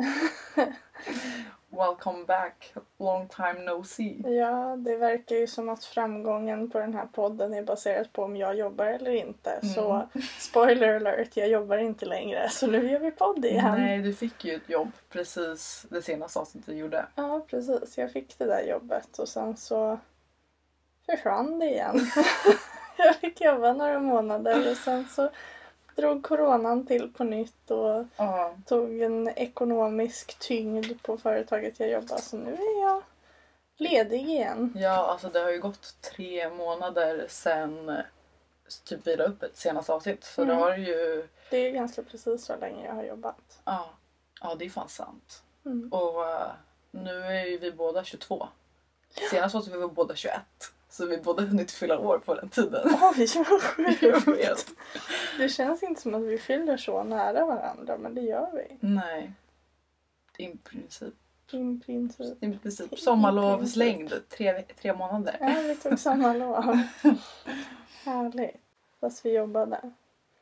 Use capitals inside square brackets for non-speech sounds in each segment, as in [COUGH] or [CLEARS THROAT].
[LAUGHS] Welcome back, long time no see. Ja, det verkar ju som att framgången på den här podden är baserat på om jag jobbar eller inte. Mm. Så spoiler alert, jag jobbar inte längre. Så nu gör vi podd igen. Nej, du fick ju ett jobb precis det senaste avsnittet du gjorde. Ja, precis. Jag fick det där jobbet och sen så försvann det igen. [LAUGHS] [LAUGHS] jag fick jobba några månader och sen så drog coronan till på nytt och Ja. tog en ekonomisk tyngd på företaget jag jobbar så nu är jag ledig igen. Ja, alltså det har ju gått tre månader sedan typ vi la upp ett senaste avsnitt. Så Mm. det har ju... Det är ganska precis så länge jag har jobbat. Ja, ja det är fan sant. Mm. Och eh, nu är ju vi båda 22. Senast var vi båda 21. Så vi båda hunnit fylla år på den tiden. Oj, vad [LAUGHS] sjukt! Det känns inte som att vi fyller så nära varandra men det gör vi. Nej. I princip. I princip. I princip. Sommarlovslängd. Tre, tre månader. Ja, vi tog [LAUGHS] samma lov. [LAUGHS] Härligt. Fast vi jobbade.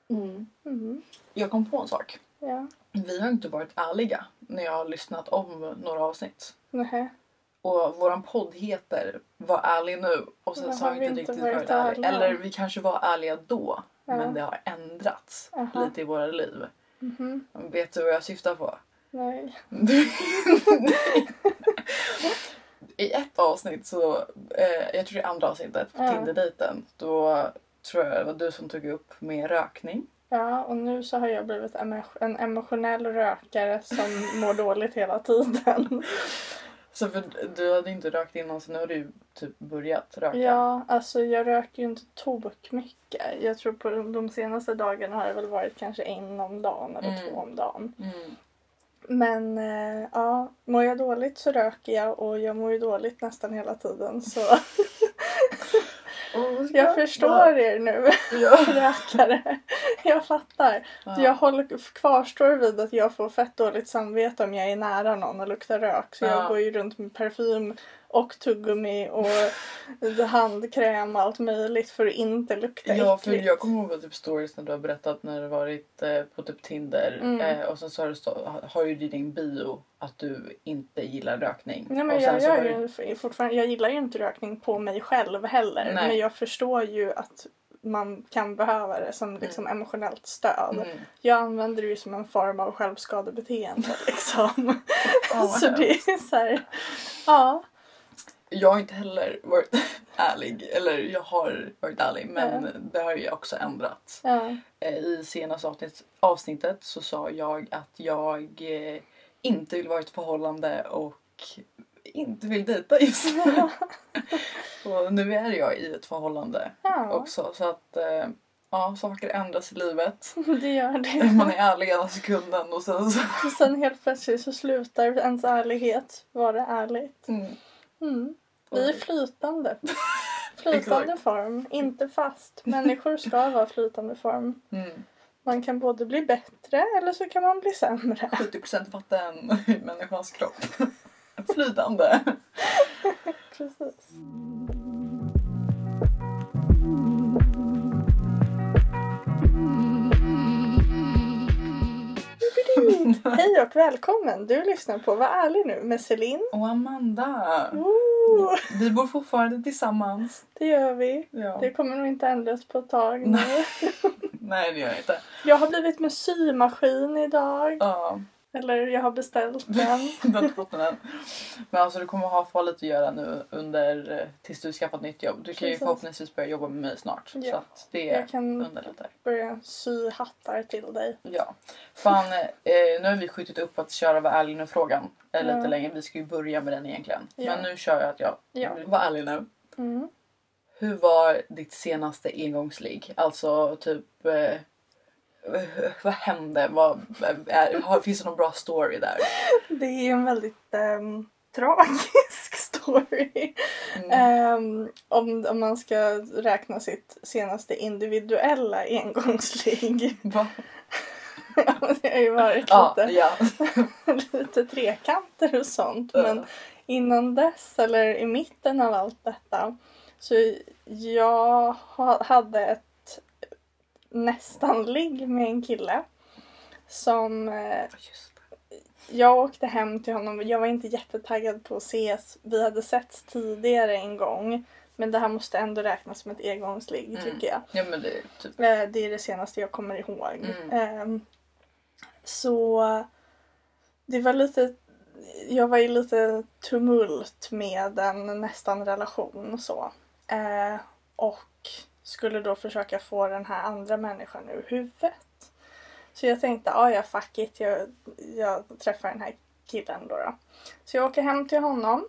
Mm. Jag kom på en sak. Ja. Vi har inte varit ärliga när jag har lyssnat om några avsnitt. Nähä. Och våran podd heter Var ärlig nu och sen har vi inte riktigt varit ärliga. Eller vi kanske var ärliga då Ja. men det har ändrats Aha. lite i våra liv. Mhm. Vet du vad jag syftar på? Nej. [LAUGHS] I ett avsnitt så, eh, jag tror det är andra avsnittet på Ja. Tinder-dejten, då tror jag det var du som tog upp med rökning. Ja, och nu så har jag blivit en emotionell rökare som mår dåligt hela tiden. [LAUGHS] Så för du hade inte rökt innan så nu har du typ börjat röka. Ja, alltså jag röker ju inte tok mycket. Jag tror på de senaste dagarna har det väl varit kanske en om dagen eller Mm. två om dagen. Mm. Men eh, ja, mår jag dåligt så röker jag och jag mår ju dåligt nästan hela tiden så [LAUGHS] jag förstår er nu [LAUGHS] Ja. rökare. Jag fattar. Ja. Jag håller, kvarstår vid att jag får fett dåligt samvete om jag är nära någon och luktar rök. Så Ja. jag går ju runt med parfym och tuggummi och handkräm och allt möjligt för att inte lukta Ja, för äckligt. jag kommer ihåg typ stories när du har berättat när du varit eh, på typ Tinder Mm. eh, och sen så har du, stå, har ju din bio att du inte gillar rökning. Nej, men och jag, gör ju du, fortfarande, jag gillar ju inte rökning på mig själv heller. Nej. Men jag förstår ju att man kan behöva det som liksom emotionellt stöd. mm. Jag använder det ju som en form av självskadebeteende [LAUGHS] liksom. Vad så det är så här, ja. Jag har inte heller varit [LAUGHS] ärlig, eller jag har varit ärlig men det har ju också ändrats. ja. Eh, I senaste avsnitt, avsnittet så sa jag att jag eh, inte vill vara i ett förhållande och inte vill dejta just nu. [LAUGHS] och nu är jag i ett förhållande ja, också så att eh, ja, saker ändras i livet. [LAUGHS] det gör det. Man är ärlig ena sekunden och sen så... Och sen helt plötsligt så slutar ens ärlighet vara ärligt. Mm. Mm. Vi är flytande. [LAUGHS] Flytande form, inte fast. Människor ska vara flytande form. Mm. Man kan både bli bättre eller så kan man bli sämre. 70% vatten [LAUGHS] i människans kropp. [LAUGHS] Flytande. Precis. [LAUGHS] Hej och välkommen! Du lyssnar på Var ärlig nu med Celine. Och Amanda. Ooh, Vi bor fortfarande tillsammans. det gör vi. Ja. Det kommer nog inte ändras på ett tag nu. Nej [LAUGHS] det gör jag inte. Jag har blivit med symaskin idag. Ja, Eller jag har beställt den. [LAUGHS] du har inte fått den än. Men alltså du kommer ha farligt att göra nu under eh, tills du skaffat nytt jobb. Du kan ju Precis. förhoppningsvis börja jobba med mig snart. Ja. Så att det Jag kan underlättar. börja sy hattar till dig. Ja. Fan, eh, nu har vi skjutit upp att köra Var ärlig nu-frågan eh, lite Ja. länge. Vi ska ju börja med den egentligen. Ja. Men nu kör jag att jag Ja. var ärlig nu. Mm. Hur var ditt senaste engångsligg? Alltså typ... Eh, vad hände? Vad, är, finns det någon bra story där? Det är en väldigt ehm, tragisk [LAUGHS] story. Mm. Ehm, om, om man ska räkna sitt senaste individuella engångsligg. Va? Ja, det har ju varit Ja, lite, ja. [LAUGHS] lite trekanter och sånt. Ja. Men innan dess, eller i mitten av allt detta, så jag ha, hade ett nästan ligg med en kille som eh, Just jag åkte hem till honom. Jag var inte jättetaggad på att ses. Vi hade setts tidigare en gång. Men det här måste ändå räknas som ett engångsligg Mm. tycker jag. Ja men det är typ... Eh, Det är det senaste jag kommer ihåg. Mm. Ehm, Så det var lite, jag var i lite tumult med en nästan relation och så. Eh, Och skulle då försöka få den här andra människan ur huvudet. Så jag tänkte, ja ja fuck it, jag, jag träffar den här killen då, då. Så jag åker hem till honom.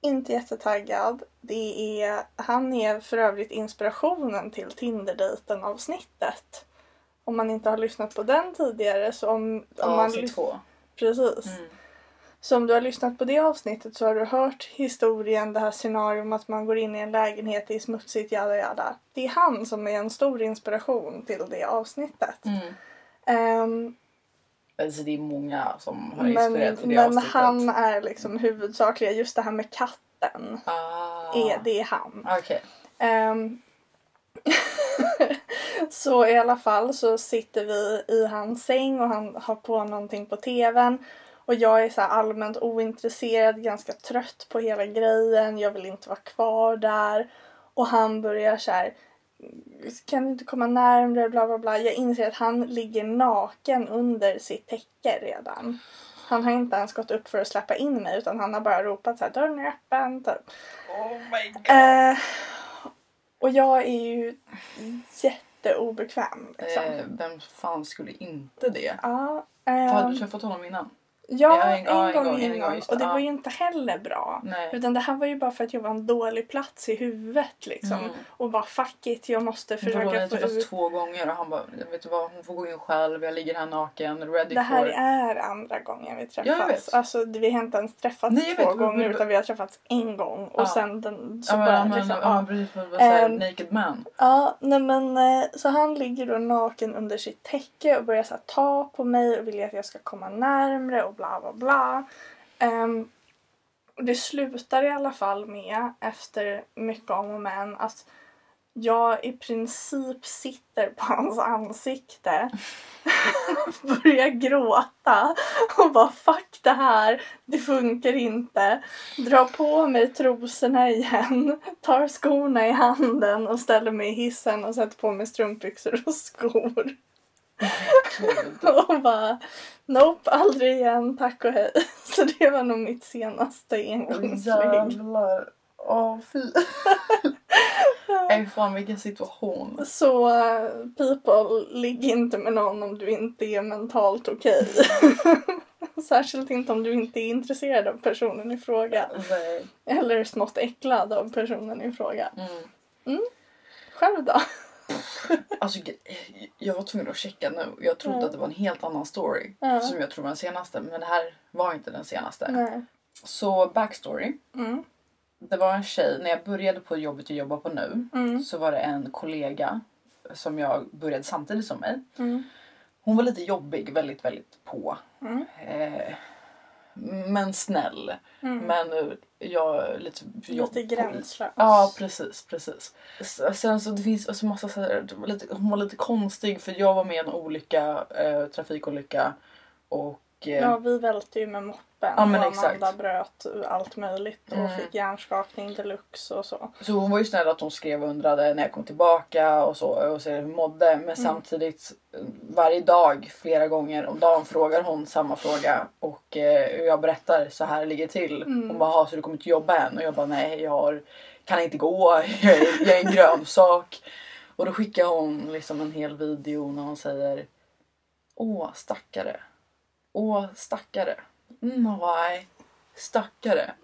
Inte jättetaggad. Det är, han är för övrigt inspirationen till Tinder-dejten avsnittet. Om man inte har lyssnat på den tidigare så om, om man Avsnitt lys- två. Precis. Mm. Så om du har lyssnat på det avsnittet så har du hört historien, det här scenariot att man går in i en lägenhet, det är smutsigt, jada jada. Det är han som är en stor inspiration till det avsnittet. Mm. Ehm, Alltså det är många som har men inspirerat till det men avsnittet. han är liksom huvudsakliga, just det här med katten. Ah. Är, det är han. Okej. Ehm, [LAUGHS] så i alla fall så sitter vi i hans säng och han har på någonting på tvn. Och jag är så allmänt ointresserad, ganska trött på hela grejen. Jag vill inte vara kvar där. Och han börjar så här. Kan du inte komma närmre? Bla bla bla. Jag inser att han ligger naken under sitt täcke redan. Han har inte ens gått upp för att släppa in mig utan han har bara ropat så här dörren är öppen. Typ. Oh my god. Eh, och jag är ju jätteobekväm. Liksom. Eh, vem fan skulle inte det? ja, Har ehm, du träffat honom innan? Ja, en, en- gång gång, en innan. gång, det, och det ja. var ju inte heller bra. Nej. Utan det här var ju bara för att jag var en dålig plats i huvudet liksom. Mm. Och bara fuck it, jag måste försöka få träffats ut. två gånger och han bara, vet du vad, hon får gå in själv, jag ligger här naken, ready Det här for... är andra gången vi träffas. Ja, vet. Alltså vi har inte ens träffats Nej, två vet, gånger men- utan vi har träffats en gång. Och Ja. sen den, så Ja men, bara, men, liksom, ja, precis, vad säger Ehm, naked man. Ja, nej men eh, så han ligger då naken under sitt täcke och börjar så här, ta på mig och vill att jag ska komma närmre och bla bla bla. Um, och det slutar i alla fall med, efter mycket om och men, att jag i princip sitter på [LAUGHS] hans ansikte, [LAUGHS] börjar gråta och bara fuck det här, det funkar inte. Drar på mig trosorna igen, [LAUGHS] tar skorna i handen och ställer mig i hissen och sätter på mig strumpbyxor och skor. [LAUGHS] Och bara nope, aldrig igen, tack och hej. [LAUGHS] Så det var nog mitt senaste engångsligg. Jävlar. Åh fy. [LAUGHS] Nej fan vilken situation. Så eh, people, ligg inte med någon om du inte är mentalt okej. Särskilt inte om du inte är intresserad av personen i fråga. Nej. Eller smått äcklad av personen i fråga. Mm. Själv då? Alltså jag var tvungen att checka nu. Jag trodde Ja. att det var en helt annan story. Ja. Som jag tror var den senaste. Men det här var inte den senaste. Nej. Så backstory. Mm. Det var en tjej, när jag började på jobbet jag jobbar på nu. Mm. Så var det en kollega som jag började samtidigt som mig. Mm. Hon var lite jobbig, väldigt, väldigt på. Mm. Eh, men snäll. Mm. Men jag lite... Lite gränslös. Ja precis, precis. Sen så det finns alltså massa så här, lite, hon var lite konstig för jag var med i en olycka, eh, trafikolycka och Ja, vi välte ju med moppen Ja, men och exakt. Amanda bröt allt möjligt och Mm. fick hjärnskakning deluxe och så. så hon var ju snäll att hon skrev och undrade när jag kom tillbaka och så och så hur jag mådde men samtidigt eh, varje dag flera gånger om dagen frågar hon samma fråga och eh, jag berättar så här ligger det till. Mm. Hon bara "Jaha, så du kommer inte jobba än? Och jag bara nej jag har, kan inte gå, [LAUGHS] jag är, jag är en grönsak. Och då skickar hon liksom en hel video när hon säger Åh stackare. Åh stackare. Nej, stackare.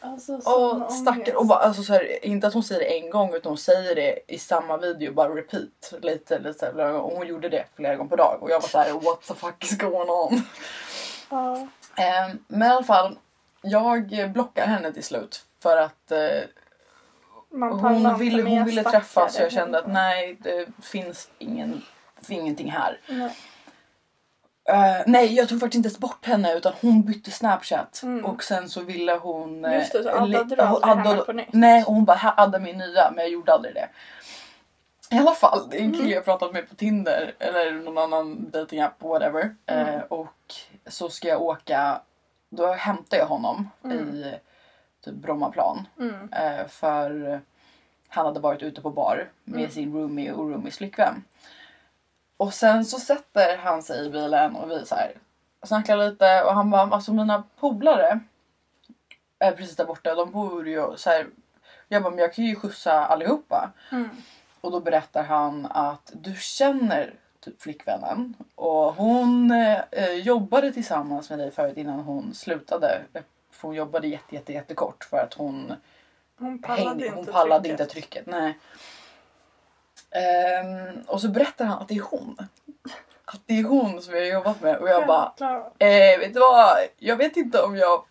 Alltså, Åh stackare. Och bara, alltså, så här, inte att hon säger det en gång utan hon säger det i samma video, bara repeat. Lite, lite. Och hon gjorde det flera gånger per dag. Och jag var så här: what the fuck is going on? Ja. Eh, men i alla fall, jag blockar henne till slut. För att eh, hon ville, hon ville träffas så jag kände att nej det finns ingen, ingenting här. Nej. Eh, nej jag tog faktiskt inte ens bort henne utan hon bytte snapchat Mm. och sen så ville hon... eh, Just det, så li- addade du aldrig henne på nytt? Nej och hon bara "Ha, adda min nya men jag gjorde aldrig det. I alla fall, det är en kille Mm. jag pratat med på Tinder eller någon annan datingapp whatever. Mm. Eh, och så ska jag åka, då hämtar jag honom Mm. i typ Brommaplan. Mm. Eh, för han hade varit ute på bar med sin roomie och roomies flickvän. Och sen så sätter han sig i bilen och vi så här snackar lite och han bara alltså mina polare är precis där borta. De bor ju så här. Jag bara men jag kan ju skjutsa allihopa. Mm. Och då berättar han att du känner typ flickvännen och hon eh, jobbade tillsammans med dig förut innan hon slutade. För hon jobbade jätte, jätte, jättekort för att hon Hon pallade hängde, inte hon pallade trycket. inte trycket. Nej. Ehm, och så berättar han att det är hon. Att det är hon som jag har jobbat med och jag bara eh, vet du vad? Jag vet inte om jag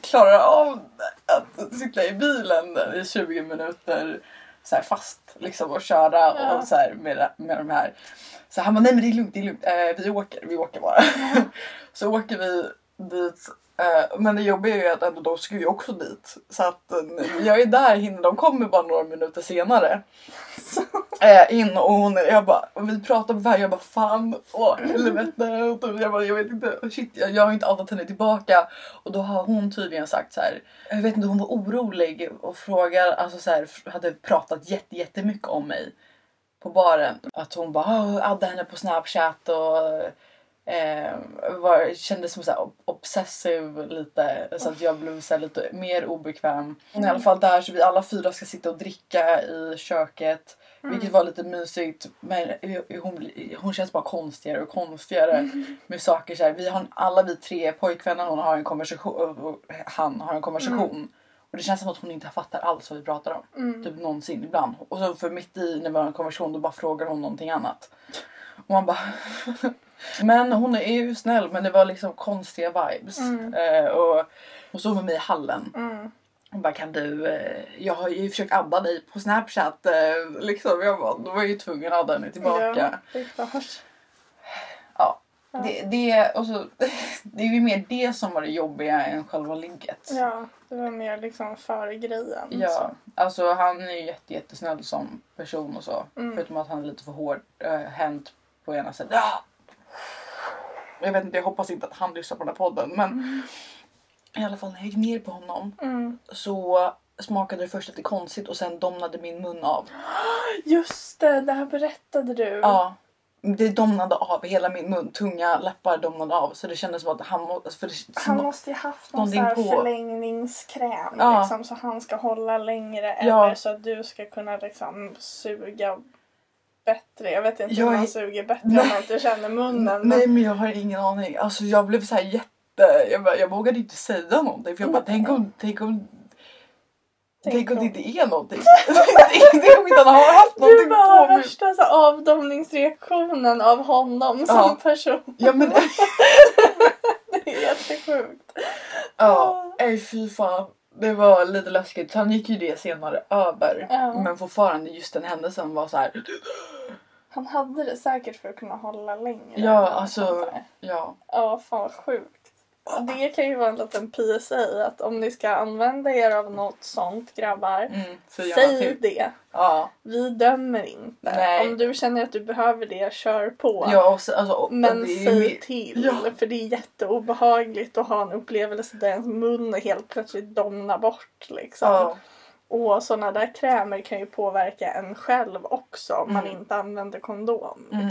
klarar av att sitta i bilen i 20 minuter så fast liksom och köra Ja. och så med, med de här. Så han bara nej men det är lugnt, det är lugnt. Eh, vi åker, vi åker bara. [LAUGHS] så åker vi dit. Eh, men det jobbiga är ju att ändå de ska ju också dit. Så att eh, jag är där hinner de kommer bara några minuter senare. [LAUGHS] Eh, in och hon, jag bara, och vi pratar på väg, jag bara fan, åh helvete. Och Jag, bara, jag vet inte, shit jag, jag har inte outat henne tillbaka. Och då har hon tydligen sagt så här, jag vet inte hon var orolig och frågar, alltså så här, hade pratat jätte, jättemycket om mig på baren. Att hon bara ah, oh, addade henne på snapchat och eh, var, kändes som så här ob- obsessive lite så att jag blev så lite mer obekväm. Men I alla fall där så vi alla fyra ska sitta och dricka i köket. Vilket var lite mysigt men hon, hon känns bara konstigare och konstigare [LAUGHS] med saker så här. Vi har, alla vi tre pojkvänner hon har en konversation och han har en konversation. Och det känns som att hon inte fattar alls vad vi pratar om. Mm. Typ någonsin ibland. Och så för mitt i när vi har en konversation då bara frågar hon någonting annat. Och man bara... [LAUGHS] men hon är ju snäll men det var liksom konstiga vibes. Mm. Eh, och hon stod med mig i hallen. Mm. Hon bara kan du, eh, jag har ju försökt adda dig på snapchat. Eh, liksom. Jag bara, då var jag ju tvungen att adda henne tillbaka. Ja, det är klart. Ja. Ja. Det, det, och så, [LAUGHS] det är ju mer det som var det jobbiga än själva ligget. Ja, det var mer liksom för grejen. Ja, så. alltså han är ju jätte, jättesnäll som person och så. Mm. Förutom att han är lite för hård äh, hänt på ena sättet. Ja! Jag vet inte, jag hoppas inte att han lyssnar på den här podden men i alla fall när jag gick ner på honom Mm. så smakade det först lite konstigt och sen domnade min mun av. [GASPS] Just det, det här berättade du. Ja. Det domnade av, hela min mun, tunga läppar domnade av så det kändes som att han må, för det, Han måste ju haft någon så Någonting här på. förlängningskräm Ja. liksom, så han ska hålla längre Ja. eller så att du ska kunna liksom suga bättre. Jag vet inte Jag hur man är- suger bättre Nej. om man inte känner munnen. men- Nej men jag har ingen aning. Alltså jag blev så här jätte... Jag, bara, jag vågade inte säga någonting för jag bara tänk om, tänk om Tänk om det om- inte är någonting. [LAUGHS] Tänk om inte han har haft [LAUGHS] Du någonting bara på mig. värsta så här, avdomningsreaktionen av honom som Ja. person. Ja men [LAUGHS] Det är jättesjukt. ja, nej fy fan. Det var lite läskigt. Han gick ju det senare över. Ja. Men fortfarande just den händelsen var så här. Han hade det säkert för att kunna hålla längre. Ja alltså. Ja. Ja, fan vad sjukt. Det kan ju vara en liten PSA att om ni ska använda er av något sånt grabbar, Mm, gärna säg till. det. Ja. Vi dömer inte. Nej. Om du känner att du behöver det, kör på. Ja och så, alltså, Men det är säg mer- till. Ja. För det är jätteobehagligt att ha en upplevelse där ens mun helt plötsligt domnar bort. Liksom. Ja. Och sådana där krämer kan ju påverka en själv också om man Mm. inte använder kondom. Mm.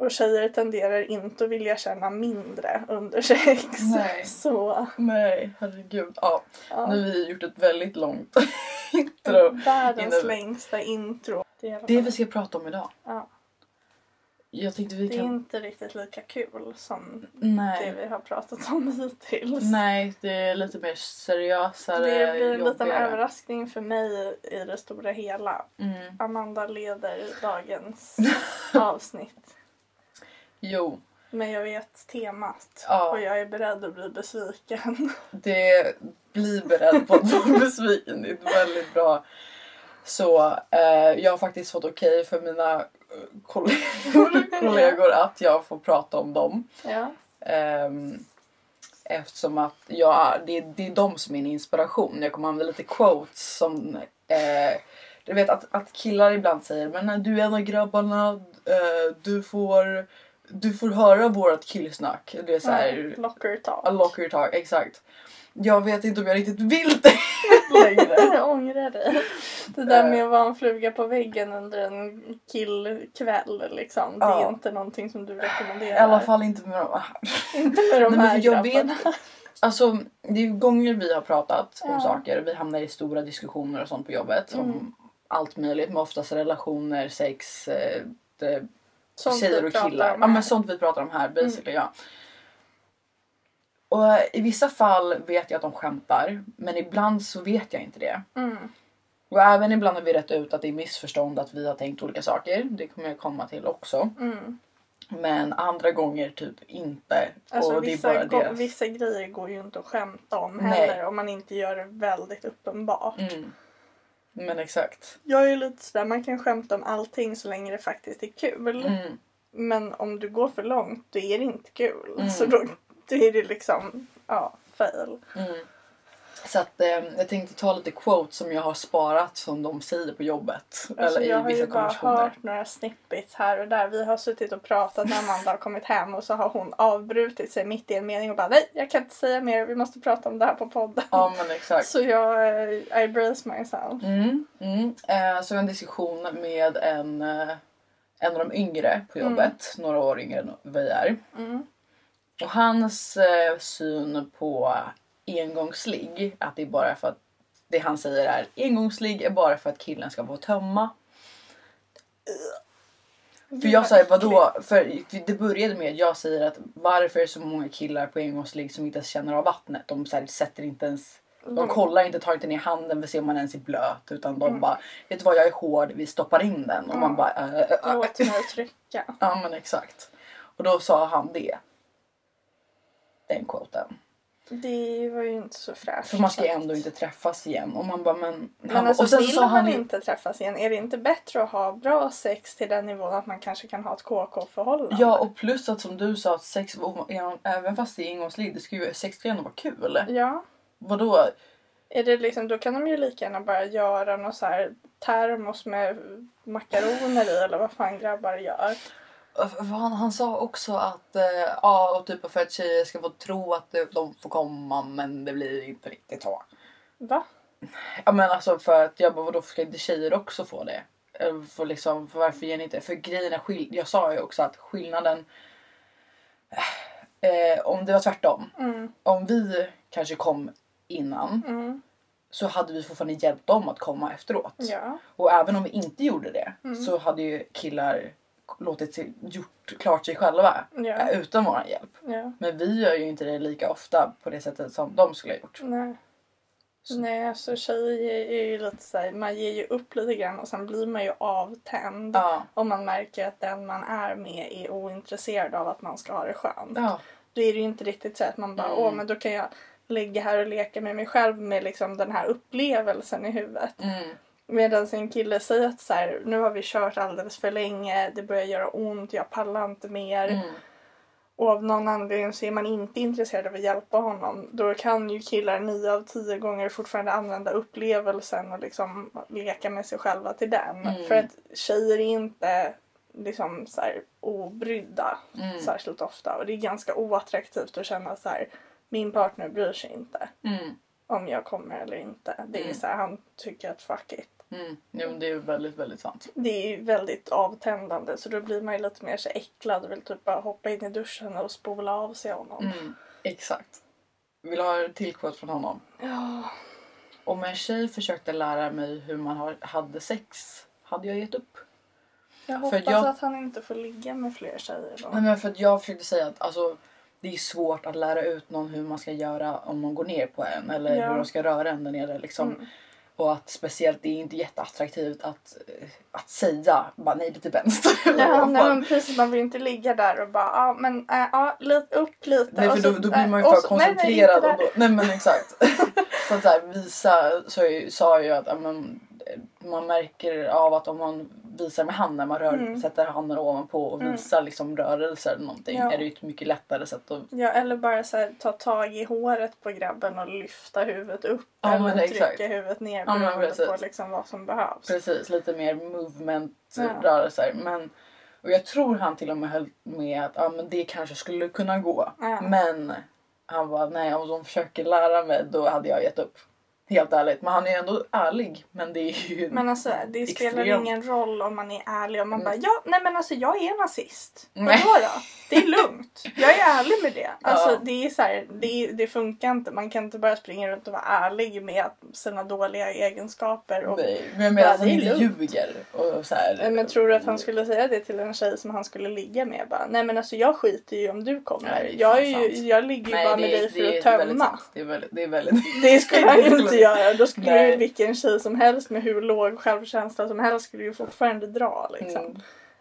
Och tjejer tenderar inte att vilja känna mindre under sex. Nej. Så Nej herregud. Ja. ja. Nu har vi gjort ett väldigt långt [LAUGHS] intro. världens innan- längsta intro. Det är, Det vi ska prata om idag. Ja. Jag tänkte vi det är kan... inte riktigt lika kul som det Nej. vi har pratat om hittills. Nej, det är lite mer seriösare. Det blir en liten överraskning för mig i det stora hela. Mm. Amanda leder dagens [LAUGHS] avsnitt. Jo, Men jag vet temat Ja. och jag är beredd att bli besviken. [LAUGHS] det blir beredd på att vara [LAUGHS] besviken. Det är väldigt bra. Så eh, jag har faktiskt fått okej för mina eh, kollegor, [LAUGHS] kollegor att jag får prata om dem. Ja. Ehm, eftersom att jag, det, det är de som är min inspiration. Jag kommer använda lite quotes som eh, du vet att, att killar ibland säger men du är en av grabbarna, eh, du får du får höra vårat killsnack. Det är så här, Ja, Locker talk. locker talk, exakt. Jag vet inte om jag riktigt vill det [LAUGHS] längre. Jag ångrar dig. Det där Eh. med att vara en fluga på väggen under en killkväll liksom. Det är Ja. inte någonting som du rekommenderar. I alla fall inte med de här. Inte med de Nej, här jag grabbarna. vet, alltså det är gånger vi har pratat om Ja. saker. Vi hamnar i stora diskussioner och sånt på jobbet. Om Mm. allt möjligt. Men oftast relationer, sex, eh, det, Sånt tjejer vi och pratar killar. Ja men sånt vi pratar om här basically ja. Och eh, i vissa fall vet jag att de skämtar. Men ibland så vet jag inte det. Mm. Och även ibland har vi rätt ut att det är missförstånd att vi har tänkt olika saker. Det kommer jag komma till också. Mm. Men andra gånger typ inte. Alltså och det är vissa, bara deras... vissa grejer går ju inte att skämta om Nej. heller om man inte gör det väldigt uppenbart. Mm. Men exakt. Jag är lite sådär, man kan skämta om allting så länge det faktiskt är kul. Mm. Men om du går för långt då är det inte kul. Mm. Så då, då är det liksom, ja, fail. Mm. Så att eh, jag tänkte ta lite quotes som jag har sparat som de säger på jobbet. Alltså, eller jag i har vissa ju bara hört några snippets här och där. Vi har suttit och pratat när Amanda har kommit hem och så har hon avbrutit sig mitt i en mening och bara nej, jag kan inte säga mer. Vi måste prata om det här på podden. Ja men exakt. Så jag, eh, I brace myself. Mm, mm. Eh, så en diskussion med en, eh, en av de yngre på Mm. jobbet. Några år yngre än vi är. Mm. Och hans eh, syn på engångsligg, att det är bara för att det han säger är engångsligg är bara för att killen ska få tömma. För jag säger vadå? För det började med att jag säger att varför är det så många killar på engångsligg som inte ens känner av vattnet? De så här, sätter inte ens de De- kollar inte, tar inte ner handen för att se om man ens är blöt utan de Mm. bara vet du vad jag är hård, vi stoppar in den och man Ja. bara äh, äh, äh. Låt mig trycka. Ja men exakt. Och då sa han det. Den quoten. Det var ju inte så fräscht. För man ska ju ändå inte träffas igen. Och man bara men... Men han, alltså och sen så vill sa man han inte träffas igen, är det inte bättre att ha bra sex till den nivån att man kanske kan ha ett KK-förhållande? Ja och plus att som du sa att sex, även fast det är engångsligg, det ska ju sex ändå vara kul. Ja. Vadå? Är det liksom, då kan de ju lika gärna bara göra någon så här termos med makaroner i eller vad fan grabbar gör. Han, han sa också att eh, ja, och typ för att tjejer ska få tro att de- får komma men det blir inte riktigt så. Va? Ja men alltså för att jag bara vadå ska inte tjejer också få det? Eh, För liksom, för varför ger ni inte? För grejen är skill- jag sa ju också att skillnaden eh, om det var tvärtom. Mm, Om vi kanske kom innan mm, så hade vi fortfarande hjälpt dem att komma efteråt. ja. Och även om vi inte gjorde det Mm. så hade ju killar låtit sig, gjort klart sig själva Ja. eh, utan vår hjälp. ja. Men vi gör ju inte det lika ofta på det sättet som de skulle ha gjort. Nej. Så- Nej, alltså tjejer är ju lite såhär, man ger ju upp lite grann och sen blir man ju avtänd. Ja, Om man märker att den man är med är ointresserad av att man ska ha det skönt. ja, Då är det ju inte riktigt så att man bara, Mm. åh men då kan jag ligga här och leka med mig själv med liksom den här upplevelsen i huvudet. mm, Medan en kille säger att så här, nu har vi kört alldeles för länge, det börjar göra ont, jag pallar inte mer. mm. Och av någon anledning så är man inte intresserad av att hjälpa honom. Då kan ju killar nio av tio gånger fortfarande använda upplevelsen och liksom leka med sig själva till den. Mm. För att tjejer är inte liksom så här obrydda Mm. särskilt ofta. Och det är ganska oattraktivt att känna så här, min partner bryr sig inte Mm. om jag kommer eller inte. Det är Mm. så här, han tycker att fuck it. Mm. Ja, men det är ju väldigt, väldigt sant. Det är ju väldigt avtändande så då blir man ju lite mer så äcklad och vill typ bara hoppa in i duschen och spola av sig honom. Mm. Exakt. Vill du ha en till quote från honom? Ja. Om en tjej försökte lära mig hur man har, hade sex hade jag gett upp. Jag hoppas jag- att han inte får ligga med fler tjejer då. Nej, men för att jag försökte säga att alltså, det är svårt att lära ut någon hur man ska göra om någon går ner på en eller Ja. hur de ska röra en där nere. Liksom. Mm. Och att speciellt det är inte jätteattraktivt att, eh, att säga bara nej lite vänster. [LAUGHS] Ja, nej, men precis, man vill inte ligga där och bara ja men äh, ja, lite upp lite. Nej för då, då blir man ju och för så- nej, nej, koncentrerad. inte och då, nej men exakt. [LAUGHS] så att så här, visa så sa jag ju att men, man märker av att om man visar med handen, man rör, Mm. sätter handen ovanpå och Mm. visar liksom rörelser eller någonting. Ja. Är det ju ett mycket lättare sätt att Ja, eller bara så här, ta tag i håret på grabben och lyfta huvudet upp. Ja, eller exakt. trycka huvudet ner Ja, beroende precis. på liksom vad som behövs. Precis, lite mer movement Ja. rörelser. Men Och jag tror han till och med höll med att ja, men det kanske skulle kunna gå. Ja. Men han var nej om de försöker lära mig då hade jag gett upp. Helt ärligt. Men han är ändå ärlig. Men det är ju... Men alltså det spelar Extremt. ingen roll om man är ärlig. Om man Mm. bara ja, nej men alltså jag är nazist. Vadå då? Det är lugnt. Jag är ärlig med det. Alltså Ja. det är så här, det, det funkar inte. Man kan inte bara springa runt och vara ärlig med sina dåliga egenskaper. Och, Nej, men jag menar att han inte ljuger. Och så här, men tror du att han skulle säga det till en tjej som han skulle ligga med? Bara, nej men alltså jag skiter ju om du kommer. Nej, jag, är ju, jag ligger ju Nej, bara med dig för det att tömma. Det är väldigt... Det är väldigt... [LAUGHS] Det skulle han ju [LAUGHS] inte göra. Då skulle Nej. ju vilken tjej som helst med hur låg självkänsla som helst skulle ju fortfarande dra liksom. Mm.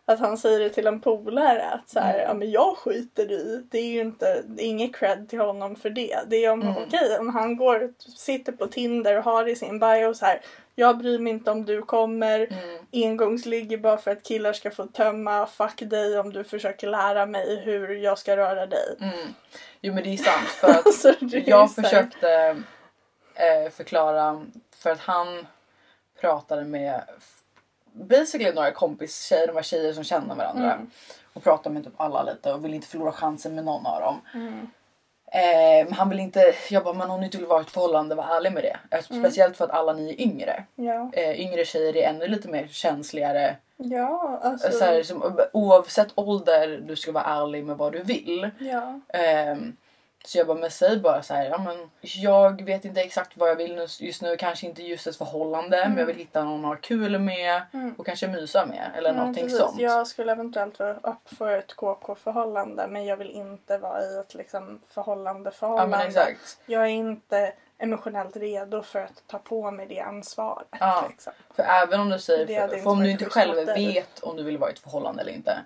Att han säger det till en polare att så här, Mm. ja men jag skiter i. Det är ju inte, det är inget cred till honom för det. Det är om, Mm. okej om han går, sitter på Tinder och har i sin bio så här. Jag bryr mig inte om du kommer. Mm. Engångsligger bara för att killar ska få tömma. Fuck dig om du försöker lära mig hur jag ska röra dig. Mm. Jo men det är sant för att [LAUGHS] Alltså, jag försökte eh, förklara för att han pratade med basically några kompistjejer, de var tjejer som känner varandra. Mm. Och pratade med typ alla lite och ville inte förlora chansen med någon av dem. Mm. Eh, han vill inte, jag bara men om ni inte vill vara i ett förhållande var ärlig med det. Alltså, Mm. Speciellt för att alla ni är yngre. Ja. Eh, yngre tjejer är ännu lite mer känsligare. Ja, alltså. Så här, som, oavsett ålder, du ska vara ärlig med vad du vill. Ja. Ehm, så jag bara, men säg bara så här, ja men jag vet inte exakt vad jag vill just nu, kanske inte just ett förhållande men jag vill hitta någon att ha kul med Mm. och kanske mysa med eller Ja, någonting precis. sånt. Jag skulle eventuellt vara upp för ett KK-förhållande men jag vill inte vara i ett liksom, förhållande Ja förhållande. men exakt. Jag är inte emotionellt redo för att ta på mig det ansvaret. Ja. Liksom. För även om du säger, Det för, för om du inte själv vet om du vill vara i ett förhållande eller inte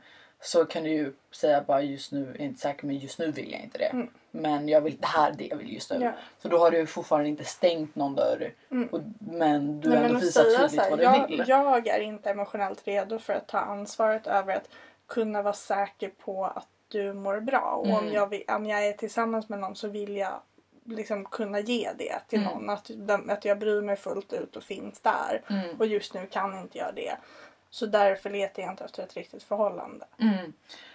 så kan du ju säga bara just nu, är inte säker men just nu vill jag inte det. Mm. Men jag vill, det här är det jag vill just nu. Ja. Så då har du fortfarande inte stängt någon dörr. Mm. Och, men du har ändå visat tydligt här, vad du jag, vill. jag är inte emotionellt redo för att ta ansvaret över att kunna vara säker på att du mår bra. Och om, Mm. jag, vill- om jag är tillsammans med någon så vill jag liksom kunna ge det till Mm. någon. Att, att jag bryr mig fullt ut och finns där. Mm. Och just nu kan inte jag det. Så därför letar jag inte efter ett riktigt förhållande. Mm.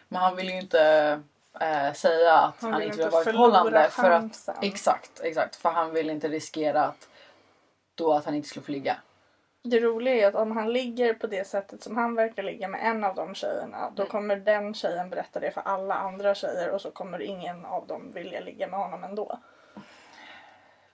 Men han vill ju inte eh, säga att han, vill inte vill vara i förhållande. För att, exakt, exakt. För han vill inte riskera att, då att han inte skulle få ligga. Det roliga är att om han ligger på det sättet som han verkar ligga med en av de tjejerna då Mm. kommer den tjejen berätta det för alla andra tjejer och så kommer ingen av dem vilja ligga med honom ändå.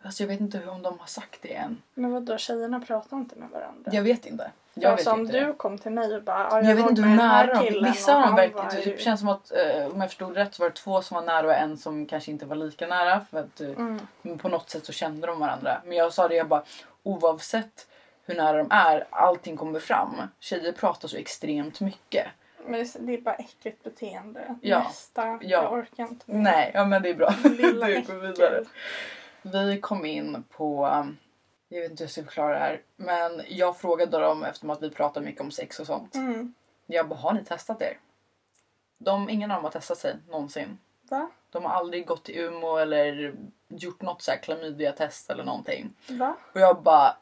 Alltså jag vet inte hur om de har sagt det än. Men vadå, tjejerna pratar inte med varandra? Jag vet inte. För Jag vet om inte du det. kom till mig och bara "Ja, Men jag vet inte hur nära de Vissa av dem verkar, var det ju- typ känns som att eh, om jag förstod rätt så var det två som var nära och en som kanske inte var lika nära. För att eh, Mm. på något sätt så kände de varandra. Men jag sa det, jag bara oavsett hur nära de är, allting kommer fram. Tjejer pratar så extremt mycket. Men det, är bara äckligt beteende. Ja. Nästa, Ja. jag orkar inte mer. Nej, ja men det är bra. Lilla [LAUGHS] Du går vidare. Vi kom in på, um, jag vet inte hur jag ska förklara det här, men jag frågade dem eftersom att vi pratar mycket om sex och sånt. Mm. Jag bara, har ni testat er? De, ingen av dem har testat sig någonsin. Va? De har aldrig gått till Umo eller gjort något så här klamydia-test eller någonting. Va? Och jag bara,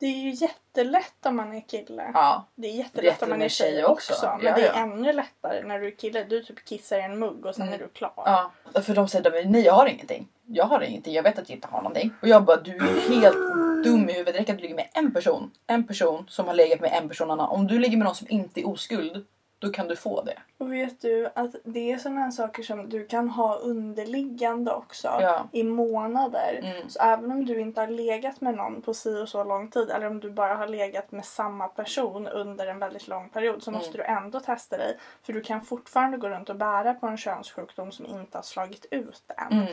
Det är ju jättelätt om man är kille. ja. Det är jättelätt om man är tjej också. också. Men Ja, det är ja. ännu lättare när du är kille. Du typ kissar i en mugg och sen Mm. är du klar. ja. För de säger, nej jag har ingenting. Jag har ingenting, jag vet att jag inte har någonting. Och jag bara, du är helt dum i huvudet. Det räcker att du ligger med en person. En person som har legat med en person annan. Om du ligger med någon som inte är oskuld, då kan du få det. Och vet du att det är sådana saker som du kan ha underliggande också Ja. i månader. Mm. Så även om du inte har legat med någon på si och så lång tid eller om du bara har legat med samma person under en väldigt lång period så Mm. måste du ändå testa dig. För du kan fortfarande gå runt och bära på en könssjukdom som inte har slagit ut än. Mm.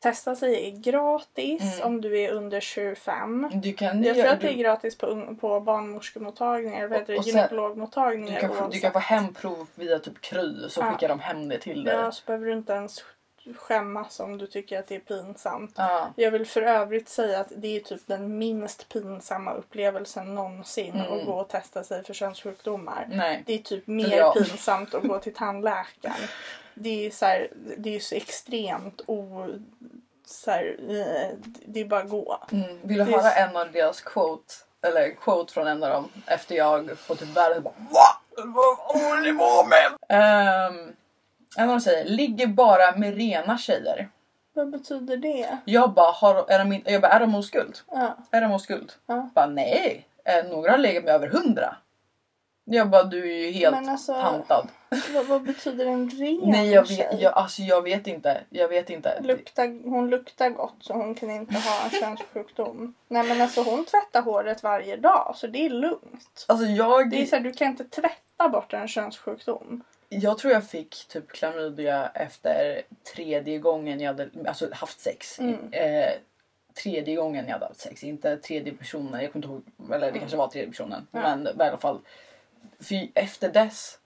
Testa sig är gratis Mm. om du är under 25. Du kan Jag tror att det är du, gratis på, på barnmorskemottagningar, Och sen- gynekologmottagningar du, kan, du oavsett. kan få hemprov via typ Kry så Ja. skickar de hem det till dig. Ja, så behöver du inte ens skämmas om du tycker att det är pinsamt. Ja. Jag vill för övrigt säga att det är typ den minst pinsamma upplevelsen någonsin Mm. att gå och testa sig för könssjukdomar. Nej. Det är typ mer Ja. pinsamt att gå till tandläkaren. [LAUGHS] Det är så, här, det är så extremt o... Så här, eh, det är bara att gå. Mm. Vill du Det höra s- en av deras quote? eller quote från en av dem efter jag fått typ världens bara Va? Vad håller ni på med? Um, en av dem säger ligger bara med rena tjejer. Vad betyder det? Jag bara, har, är, de, jag bara är de oskuld? Ja. Är de oskuld? Ja. Bara nej, eh, några har legat med över hundra. Jag bara du är ju helt Men alltså- pantad. Vad, vad betyder en ren [LAUGHS] Nej jag vet, jag, alltså, jag vet inte. Jag vet inte. Luktar, hon luktar gott så hon kan inte ha en könssjukdom. Nej men alltså hon tvättar håret varje dag så det är lugnt. Alltså jag, Det är så här, du kan inte tvätta bort en könssjukdom. jag tror jag fick typ klamydia efter tredje gången jag hade alltså, haft sex. Mm. Eh, tredje gången jag hade haft sex, inte tredje personen. Jag kommer inte ihåg, eller det kanske var tredje personen. Ja. Men i alla fall. För efter dess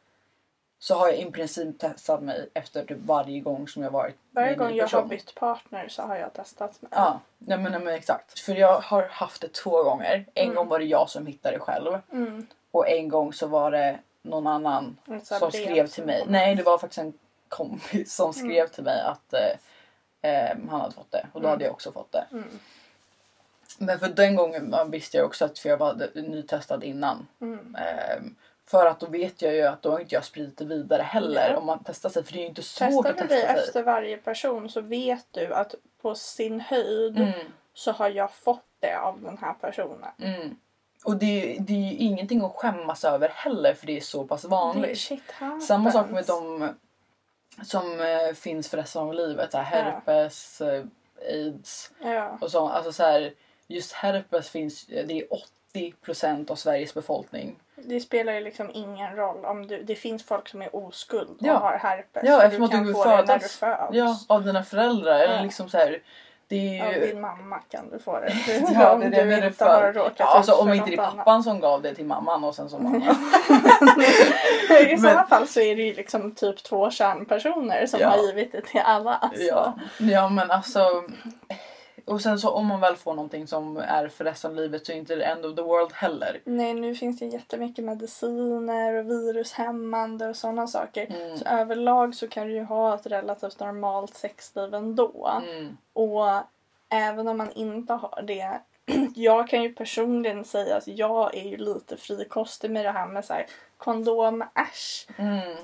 så har jag i princip testat mig efter typ varje gång som jag varit Varje gång jag har bytt partner så har jag testat mig. Ja, nej men, nej men exakt. För jag har haft det två gånger. En Mm. gång var det jag som hittade själv. Mm. Och en gång så var det någon annan som skrev till mig. Nej, det var faktiskt en kompis som skrev Mm. till mig att eh, eh, han hade fått det. Och då Mm. hade jag också fått det. Men för den gången visste jag också att för jag var nytestad innan. Mm. Ehm, för att då vet jag ju att då har inte jag spridit det vidare heller Ja. om man testar sig. För det är ju inte svårt Testar att du testa dig sig. efter varje person så vet du att på sin höjd Mm, så har jag fått det av den här personen. mm. Och det, det är ju ingenting att skämmas över heller för det är så pass vanligt. Samma sak med de som eh, finns för resten av livet. Så här, herpes, eh, aids Ja. och så. Alltså så här, just herpes finns, det är 80% av Sveriges befolkning. Det spelar ju liksom ingen roll om du, det finns folk som är oskuld och Ja. har herpes. Ja, eftersom att kan du få det när du föds. Ja, av dina föräldrar. Eller Ja. liksom så här, det är Av ju... din mamma kan du få det. [LAUGHS] Ja, om det är det du inte har för. råkat Ja, alltså ut om inte det är pappan som gav det till mamman och sen [LAUGHS] [LAUGHS] så mamma. annat. I Men- sådana fall så är det ju liksom typ två kärnpersoner som Ja. har givit det till alla. Alltså. Ja. ja men alltså. Och sen så om man väl får någonting som är för resten av livet så är inte det end of the world heller. Nej, nu finns det jättemycket mediciner och virushämmande och sådana saker. Mm. Så överlag så kan du ju ha ett relativt normalt sexliv ändå. Mm. Och även om man inte har det. [CLEARS THROAT] Jag kan ju personligen säga att jag är ju lite frikostig med det här med så här, kondom, äsch. Mm.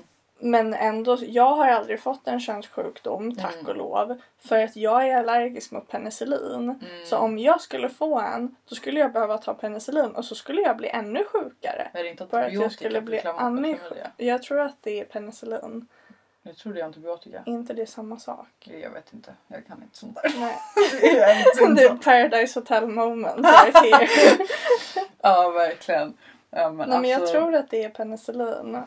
Men ändå, jag har aldrig fått en könssjukdom, tack Mm. och lov. För att jag är allergisk mot penicillin. Mm. Så om jag skulle få en, då skulle jag behöva ta penicillin och så skulle jag bli ännu sjukare. Är det inte För att jag skulle bli klamydia? Jag tror att det är penicillin. Jag tror det är antibiotika. inte det samma sak? Jag vet inte. Jag kan inte sånt där. Nej. [LAUGHS] Jag är inte [LAUGHS] det är. Paradise Hotel moment right here. [LAUGHS] ja verkligen. Ja, men Nej men jag alltså- tror att det är penicillin.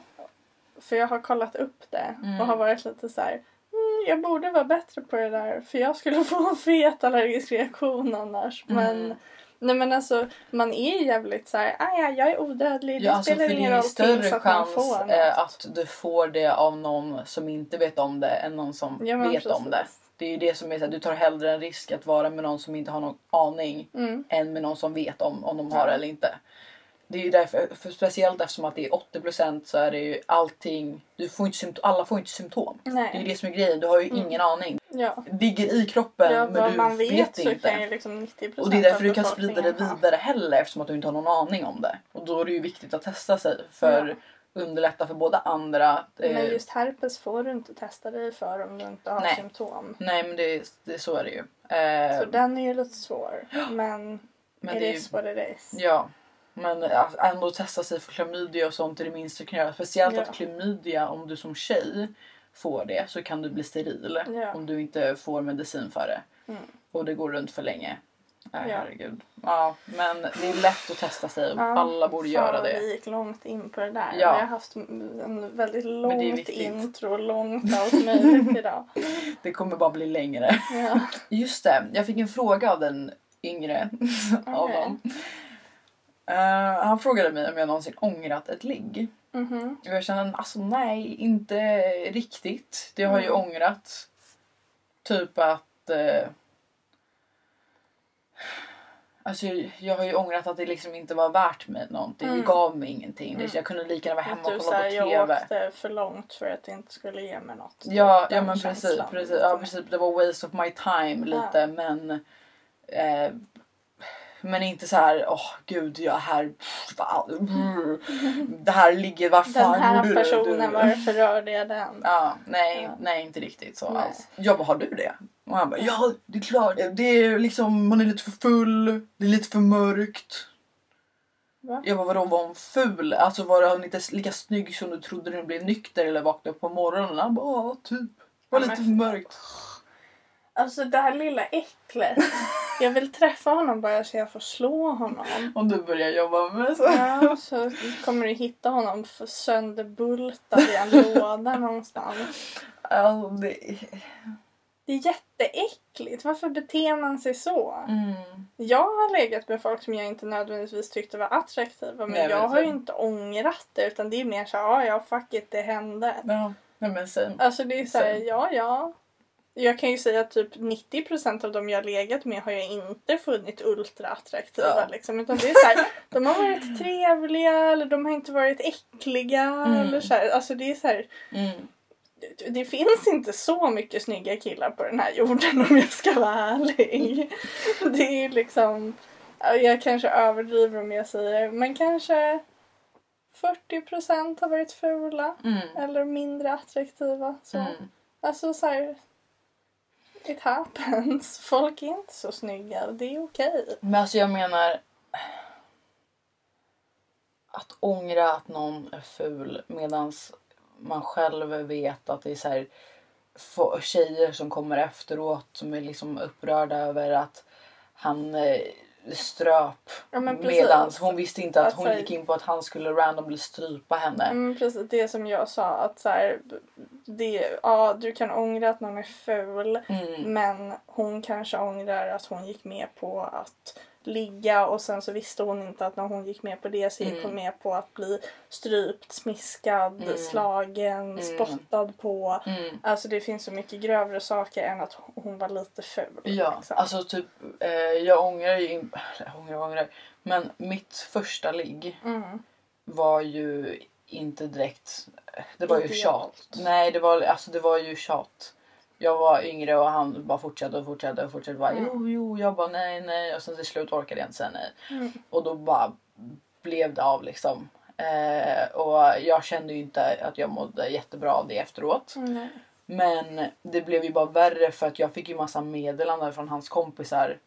För jag har kollat upp det Mm. och har varit lite så här. Mm, jag borde vara bättre på det där för jag skulle [LAUGHS] få en fet allergisk reaktion annars. Mm. Men Nej men alltså man är jävligt så här, ja jag är odödlig, det Ja, alltså, spelar det ingen är roll ju tills större chans eh, att du får det av någon som inte vet om det än någon som Ja, vet om det. precis. Det är ju det som är så här, du tar hellre en risk att vara med någon som inte har någon aning Mm. än med någon som vet om, om de har det eller inte. Det är ju därför, för speciellt eftersom att det är 80% så är det ju allting, du får inte symptom, alla får inte symptom. Det är ju Nej. det som är grejen, du har ju Mm. ingen aning. Ja. Ligger i kroppen ja, men du man vet, vet, så inte. kan ju liksom 90 Och det är därför du kan sprida det vidare heller eftersom att du inte har någon aning om det. Och då är det ju viktigt att testa sig för Ja. underlätta för båda andra. Men Eh, just herpes får du inte testa dig för om du inte har Nej. symptom. Nej men det, det, så är det ju. Eh, Så den är ju lite svår. Men, men it det är ju, is what it is. Ja. Men ja, ändå testa sig för klamydia och sånt är det minsta du kan göra. Speciellt Ja. att klamydia, om du som tjej får det så kan du bli steril. Ja. Om du inte får medicin för det. Mm. Och det går runt för länge. Nej, Ja. herregud. Ja, men det är lätt att testa sig. Ja, Alla borde göra det. Vi gick långt in på det där. Ja. Vi har haft en väldigt långt intro, långt allt möjligt idag. [LAUGHS] Det kommer bara bli längre. Ja. Just det, jag fick en fråga av den yngre [LAUGHS] av Okej. dem. Eh, han frågade mig om jag någonsin ångrat ett ligg. Mhm. Och jag kände alltså nej, inte riktigt. Det har ju Mm. ångrat. Typ att... Eh, alltså jag har ju ångrat att det liksom inte var värt mig någonting. Mm. Det gav mig ingenting. Mm. Jag kunde lika gärna vara hemma och kolla på jag TV. åkte för långt för att det inte skulle ge mig något. Ja, ja men precis, precis. Ja, precis. Det var waste of my time lite men... Eh, Men inte så här, åh gud jag är här, pff, [LAUGHS] det här ligger, vad Den här du? personen, Du- varför rörde jag den? Ja, nej, Ja. nej inte riktigt så Nej. alls. Jag bara, har du det? Och han bara, ja det är klart. Det är liksom, man är lite för full, det är lite för mörkt. Va? Jag bara, vadå var hon ful? Alltså var hon inte lika snygg som du trodde när du blev nykter eller vaknade upp på morgonen? Han bara, ja typ. Det var lite för mörkt. Alltså det här lilla äcklet. [LAUGHS] Jag vill träffa honom bara så jag får slå honom. Om du börjar jobba med så. Ja, så kommer du hitta honom sönderbultad i en låda någonstans. Alltså, det... Det är jätteäckligt. Varför beter man sig så? mm. Jag har legat med folk som jag inte nödvändigtvis tyckte var attraktiva men Nej, jag har ju inte ångrat det utan det är mer så ja ja fuck it det hände. Ja, nej, men sen. Alltså det är så här, ja ja. Jag kan ju säga att typ 90% av dem jag har legat med har jag inte funnit ultra attraktiva Ja. liksom. Utan det är så här, [LAUGHS] de har varit trevliga eller de har inte varit äckliga Mm. eller så här. Alltså det är så här, Mm. det- det finns inte så mycket snygga killar på den här jorden [LAUGHS] om jag ska vara ärlig. Det är liksom, ja, jag kanske överdriver om jag säger, men kanske 40% har varit fula Mm. eller mindre attraktiva. Så. Mm. Alltså så här, it happens. [LAUGHS] Folk är inte så snygga det är okej. Men alltså jag menar att ångra att någon är ful medan man själv vet att det är så här tjejer som kommer efteråt som är liksom upprörda över att han eh, ströp Ja medans hon visste inte att Att hon här- gick in på att han skulle randomly strypa henne. Mm, precis det som jag sa att så här, det, ja du kan ångra att någon är ful Mm. men hon kanske ångrar att hon gick med på att ligga och sen så visste hon inte att när hon gick med på det så gick Mm. hon med på att bli strypt, smiskad, Mm. slagen, Mm. spottad på. Mm. Alltså det finns så mycket grövre saker än att hon var lite ful. Ja, liksom. alltså typ eh, jag ångrar ju, in- [LAUGHS] eller ångrar ångrar, men mitt första ligg Mm. var ju inte direkt... Det var ju Idealt. tjat. Nej, det var, alltså, det var ju tjat. Jag var yngre och han bara fortsatte och fortsatte och fortsatte. Bara, Mm. Jo, jo, jag bara nej, nej. Och sen till slut orkade jag inte säga nej. Mm. Och då bara blev det av liksom. Eh, och jag kände ju inte att jag mådde jättebra av det efteråt. Mm. Men det blev ju bara värre för att jag fick ju massa meddelanden från hans kompisar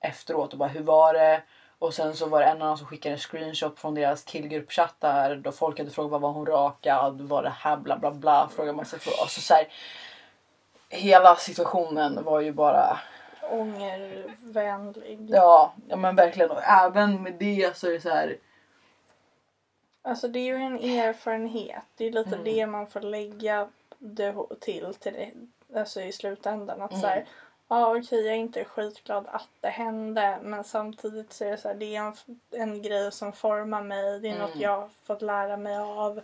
efteråt och bara hur var det? Och sen så var det en av dem som skickade en screenshot från deras killgruppchattar då folk hade frågat vad var hon rakad? Var det här bla bla bla? Frågade massa frågor. Alltså så här, hela situationen var ju bara Ångervänlig. ja, ja men verkligen och även med det så är det så här Alltså det är ju en erfarenhet. Det är lite Mm. det man får lägga det till, till det, alltså i slutändan. Att Mm. så här, ja okej jag är inte skitglad att det hände men samtidigt så är det så här, det är en, en grej som formar mig. Det är något Mm. jag har fått lära mig av.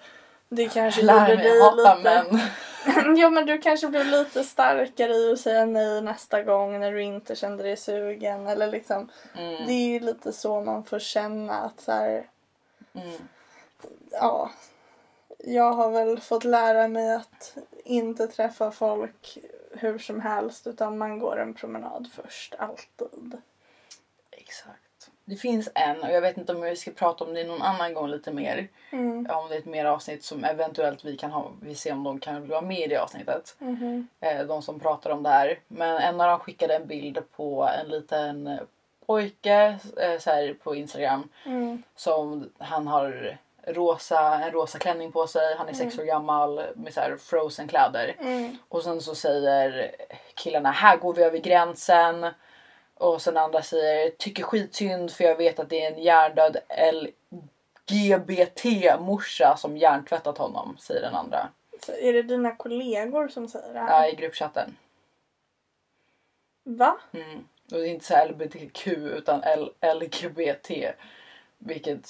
Det kanske lär gjorde dig lite... män. [LAUGHS] ja men du kanske blev lite starkare i att säga nej nästa gång när du inte kände dig sugen. Eller liksom, Mm, Det är ju lite så man får känna att så här, mm, ja. Jag har väl fått lära mig att inte träffa folk hur som helst utan man går en promenad först, alltid. exakt. Det finns en och jag vet inte om vi ska prata om det någon annan gång lite mer. Mm. om det är ett mer avsnitt som eventuellt vi kan ha. Vi ser om de kan vara med i det avsnittet. Eh, de som pratar om det här. Men en av dem skickade en bild på en liten pojke eh, så här, på Instagram. Mm. Som han har rosa, en rosa klänning på sig. Han är sex år gammal med så frozen kläder. Mm. Och sen så säger killarna här går vi över gränsen. Och sen andra säger tycker skitsynd för jag vet att det är en hjärndöd LGBT-morsa som hjärntvättat honom, säger den andra. Så är det dina kollegor som säger det Ja, i gruppchatten. Va? Mm. Och det är inte så LBTQ utan L- LGBT. Vilket,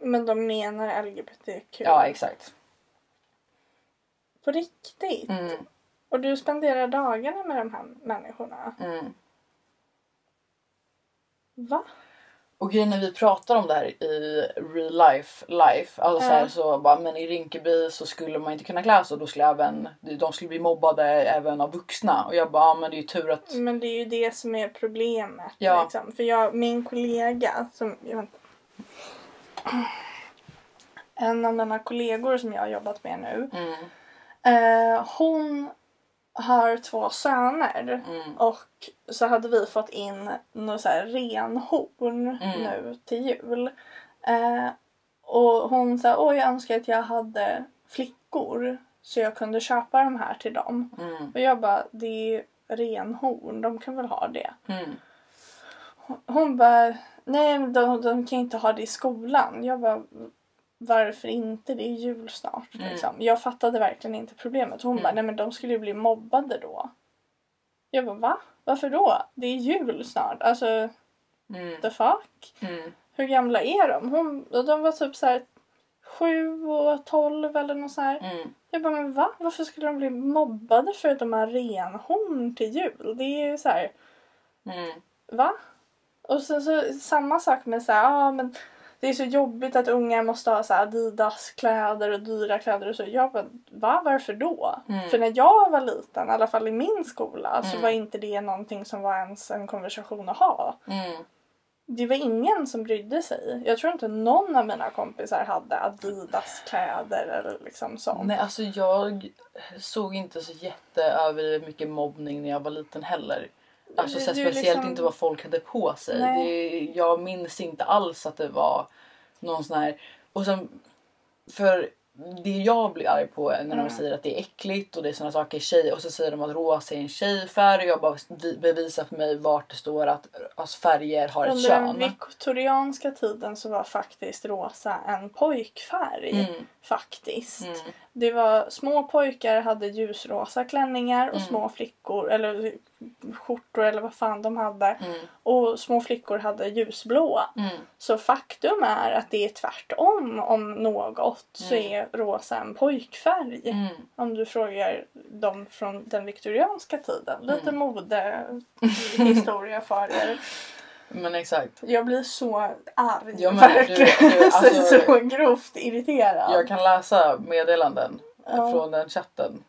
Men de menar LGBTQ? ja exakt. På riktigt? Mm, Och du spenderar dagarna med de här människorna? mm. Va? Och grejen när vi pratar om det här i real life, life alltså så, här, så bara, men i Rinkeby så skulle man inte kunna klä så, då skulle även, de skulle bli mobbade även av vuxna. Och jag bara, ja, men det är ju tur att... Men det är ju det som är problemet. Ja. Liksom. För jag, min kollega som... Jag vet, en av mina kollegor som jag har jobbat med nu. Mm, Eh, hon har två söner. mm, Och så hade vi fått in något så här renhorn Mm. nu till jul. Eh, och hon sa, åh jag önskar att jag hade flickor så jag kunde köpa de här till dem. mm, Och jag bara, det är renhorn, de kan väl ha det. mm. Hon bara, nej de, de kan inte ha det i skolan. Jag bara, varför inte? Det är jul snart. Mm. Liksom. Jag fattade verkligen inte problemet. Hon Mm. bara, nej men de skulle ju bli mobbade då. Jag bara, va? Varför då? Det är jul snart. Alltså, Mm, the fuck? mm, Hur gamla är de? Hon, de var typ så här sju och tolv eller något så här. mm. Jag bara, men va? Varför skulle de bli mobbade för att de har renhorn till jul? Det är ju så här, Mm. Va? Och sen så samma sak med så här, ja men det är så jobbigt att unga måste ha så här Adidas kläder och dyra kläder och så. Jag bara, va? Varför då? Mm. För när jag var liten, i alla fall i min skola, så Mm. var inte det någonting som var ens en konversation att ha. Mm. Det var ingen som brydde sig. Jag tror inte någon av mina kompisar hade Adidas kläder eller liksom sånt. Nej, alltså jag såg inte så jätteöverdrivet mycket mobbning när jag var liten heller. Alltså så här, speciellt liksom- inte vad folk hade på sig. Det, jag minns inte alls att det var någon sån här... Och sen, för det jag blir arg på är när de Mm. säger att det är äckligt och det är såna saker tjej och så säger de att rosa är en tjejfärg och jag bara vi- bevisar för mig vart det står att alltså, färger har ett Under den kön. viktorianska tiden så var faktiskt rosa en pojkfärg. Mm, Faktiskt. mm, Det var små pojkar hade ljusrosa klänningar och Mm. små flickor eller skjortor eller vad fan de hade. mm, Och små flickor hade ljusblåa. mm, Så faktum är att det är tvärtom om något så Mm. är rosa en pojkfärg. mm. Om du frågar dem från den viktorianska tiden. Lite Mm. modehistoria [LAUGHS] för er. Men exakt. Jag blir så arg. Jag med. verkligen. Du- du, så, alltså- så grovt irriterad. Jag kan läsa meddelanden Ja. från den chatten.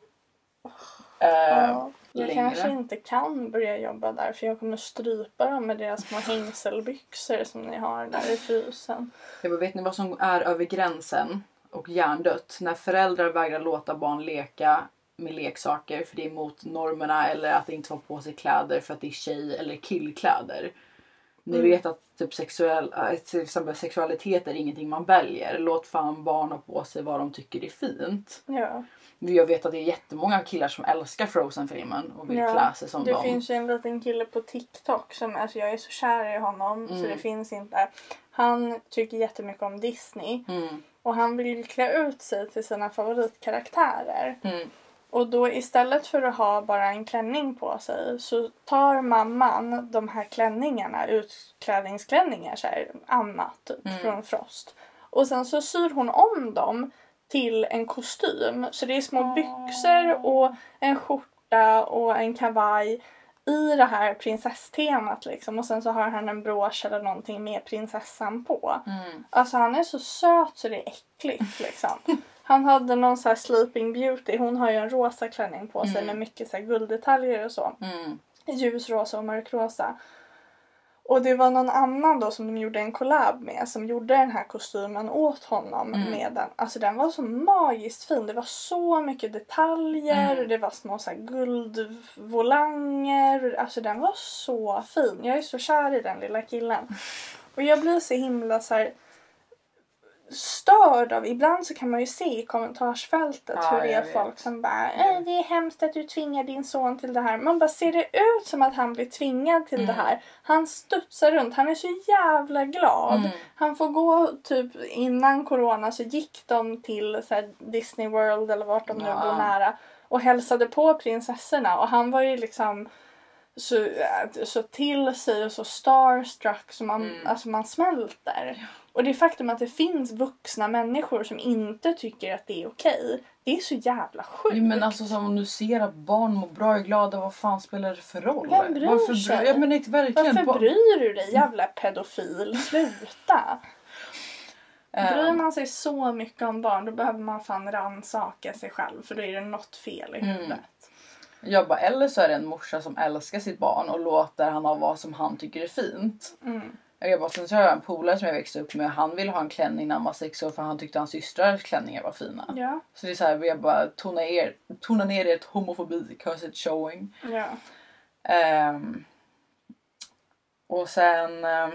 Eh, Ja, jag längre. kanske inte kan börja jobba där för jag kommer strypa dem med deras små hängselbyxor som ni har där i frysen. Jag bara, vet ni vad som är över gränsen och hjärndött? När föräldrar vägrar låta barn leka med leksaker för det är emot normerna eller att inte få på sig kläder för att det är tjej eller killkläder. Ni Mm. vet att typ sexuell, äh, till exempel sexualitet är ingenting man väljer. Låt fan barn ha på sig vad de tycker är fint. Ja. Jag vet att det är jättemånga killar som älskar Frozen-filmen och vill Ja, klä sig som Det dem. finns ju en liten kille på TikTok som, alltså jag är så kär i honom så Mm. det finns inte. Han tycker jättemycket om Disney Mm, och han vill klä ut sig till sina favoritkaraktärer. mm, Och då istället för att ha bara en klänning på sig så tar mamman de här klänningarna, utklädningsklänningar, så här, Anna typ Mm. från Frost. Och sen så syr hon om dem till en kostym. Så det är små byxor och en skjorta och en kavaj i det här prinsesstemat liksom. Och sen så har han en brosch eller någonting med prinsessan på. mm. Alltså han är så söt så det är äckligt liksom. [LAUGHS] Han hade någon så här sleeping beauty. Hon har ju en rosa klänning på sig Mm. med mycket så gulddetaljer och så. Mm. Ljusrosa och mörkrosa. Och det var någon annan då som de gjorde en collab med som gjorde den här kostymen åt honom Mm. med den. Alltså den var så magiskt fin. Det var så mycket detaljer. Mm. Det var små så här guldvolanger. Alltså den var så fin. Jag är så kär i den lilla killen. Och jag blir så himla så här störd av, ibland så kan man ju se i kommentarsfältet Ja, hur det är vet. folk som bara äh, det är hemskt att du tvingar din son till det här. Man bara ser det ut som att han blir tvingad till Mm. det här. Han studsar runt, han är så jävla glad. Mm. Han får gå typ innan corona så gick de till så här, Disney World eller vart de nu Ja. bor nära och hälsade på prinsessorna och han var ju liksom så, så till sig och så starstruck så man, Mm. alltså man smälter. Och det faktum att det finns vuxna människor som inte tycker att det är okej, det är så jävla sjukt. Jo, men alltså som om du ser att barn mår bra och är glada, vad fan spelar det för roll? Vem bryr Varför sig? Ja, men inte verkligen. Varför bryr du dig jävla pedofil? Sluta! [LAUGHS] Bryr Ehm, man sig så mycket om barn då behöver man fan rannsaka sig själv för då är det något fel i Mm. huvudet. Jag bara, eller så är det en morsa som älskar sitt barn och låter han ha vad som han tycker är fint. Mm. Jag bara, sen så har jag en polare som jag växte upp med. Han ville ha en klänning när han var sex år för han tyckte hans systrars klänningar var fina. Ja, Så det är så här, jag bara tona, er, tona ner ert homofobi, cause it's showing. ja. Ehm, och sen ehm,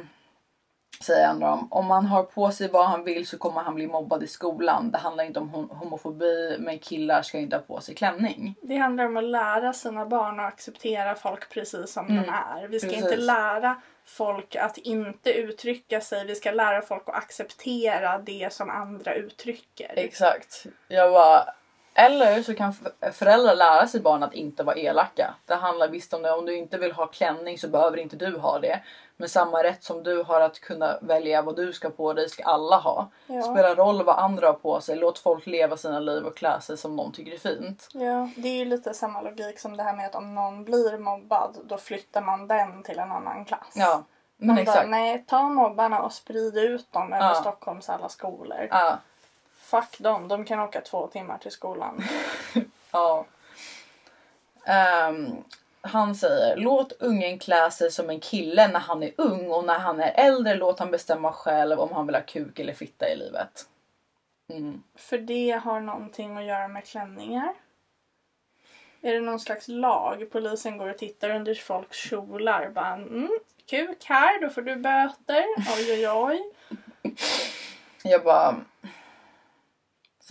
säger han då om man har på sig vad han vill så kommer han bli mobbad i skolan. Det handlar inte om hom- homofobi men killar ska inte ha på sig klänning. Det handlar om att lära sina barn att acceptera folk precis som Mm, de är. Vi ska precis. inte lära folk att inte uttrycka sig. Vi ska lära folk att acceptera det som andra uttrycker. Exakt. Jag bara, eller så kan föräldrar lära sig barn att inte vara elaka. Det handlar visst om det. Om du inte vill ha klänning så behöver inte du ha det. Men samma rätt som du har att kunna välja vad du ska på dig ska alla ha. Ja. Spelar roll vad andra har på sig. Låt folk leva sina liv och klä sig som de tycker är fint. Ja, det är ju lite samma logik som det här med att om någon blir mobbad då flyttar man den till en annan klass. Ja, men Man bara, exakt. nej, ta mobbarna och sprid ut dem över Ja. Stockholms alla skolor. Ja, Fuck dem, de kan åka två timmar till skolan. [LAUGHS] ja. Ehm, han säger låt ungen klä sig som en kille när han är ung och när han är äldre låt han bestämma själv om han vill ha kuk eller fitta i livet. Mm. För det har någonting att göra med klänningar. Är det någon slags lag? Polisen går och tittar under folks kjolar. Bara, mm, kuk här, då får du böter. Oj, oj, oj. Jag bara...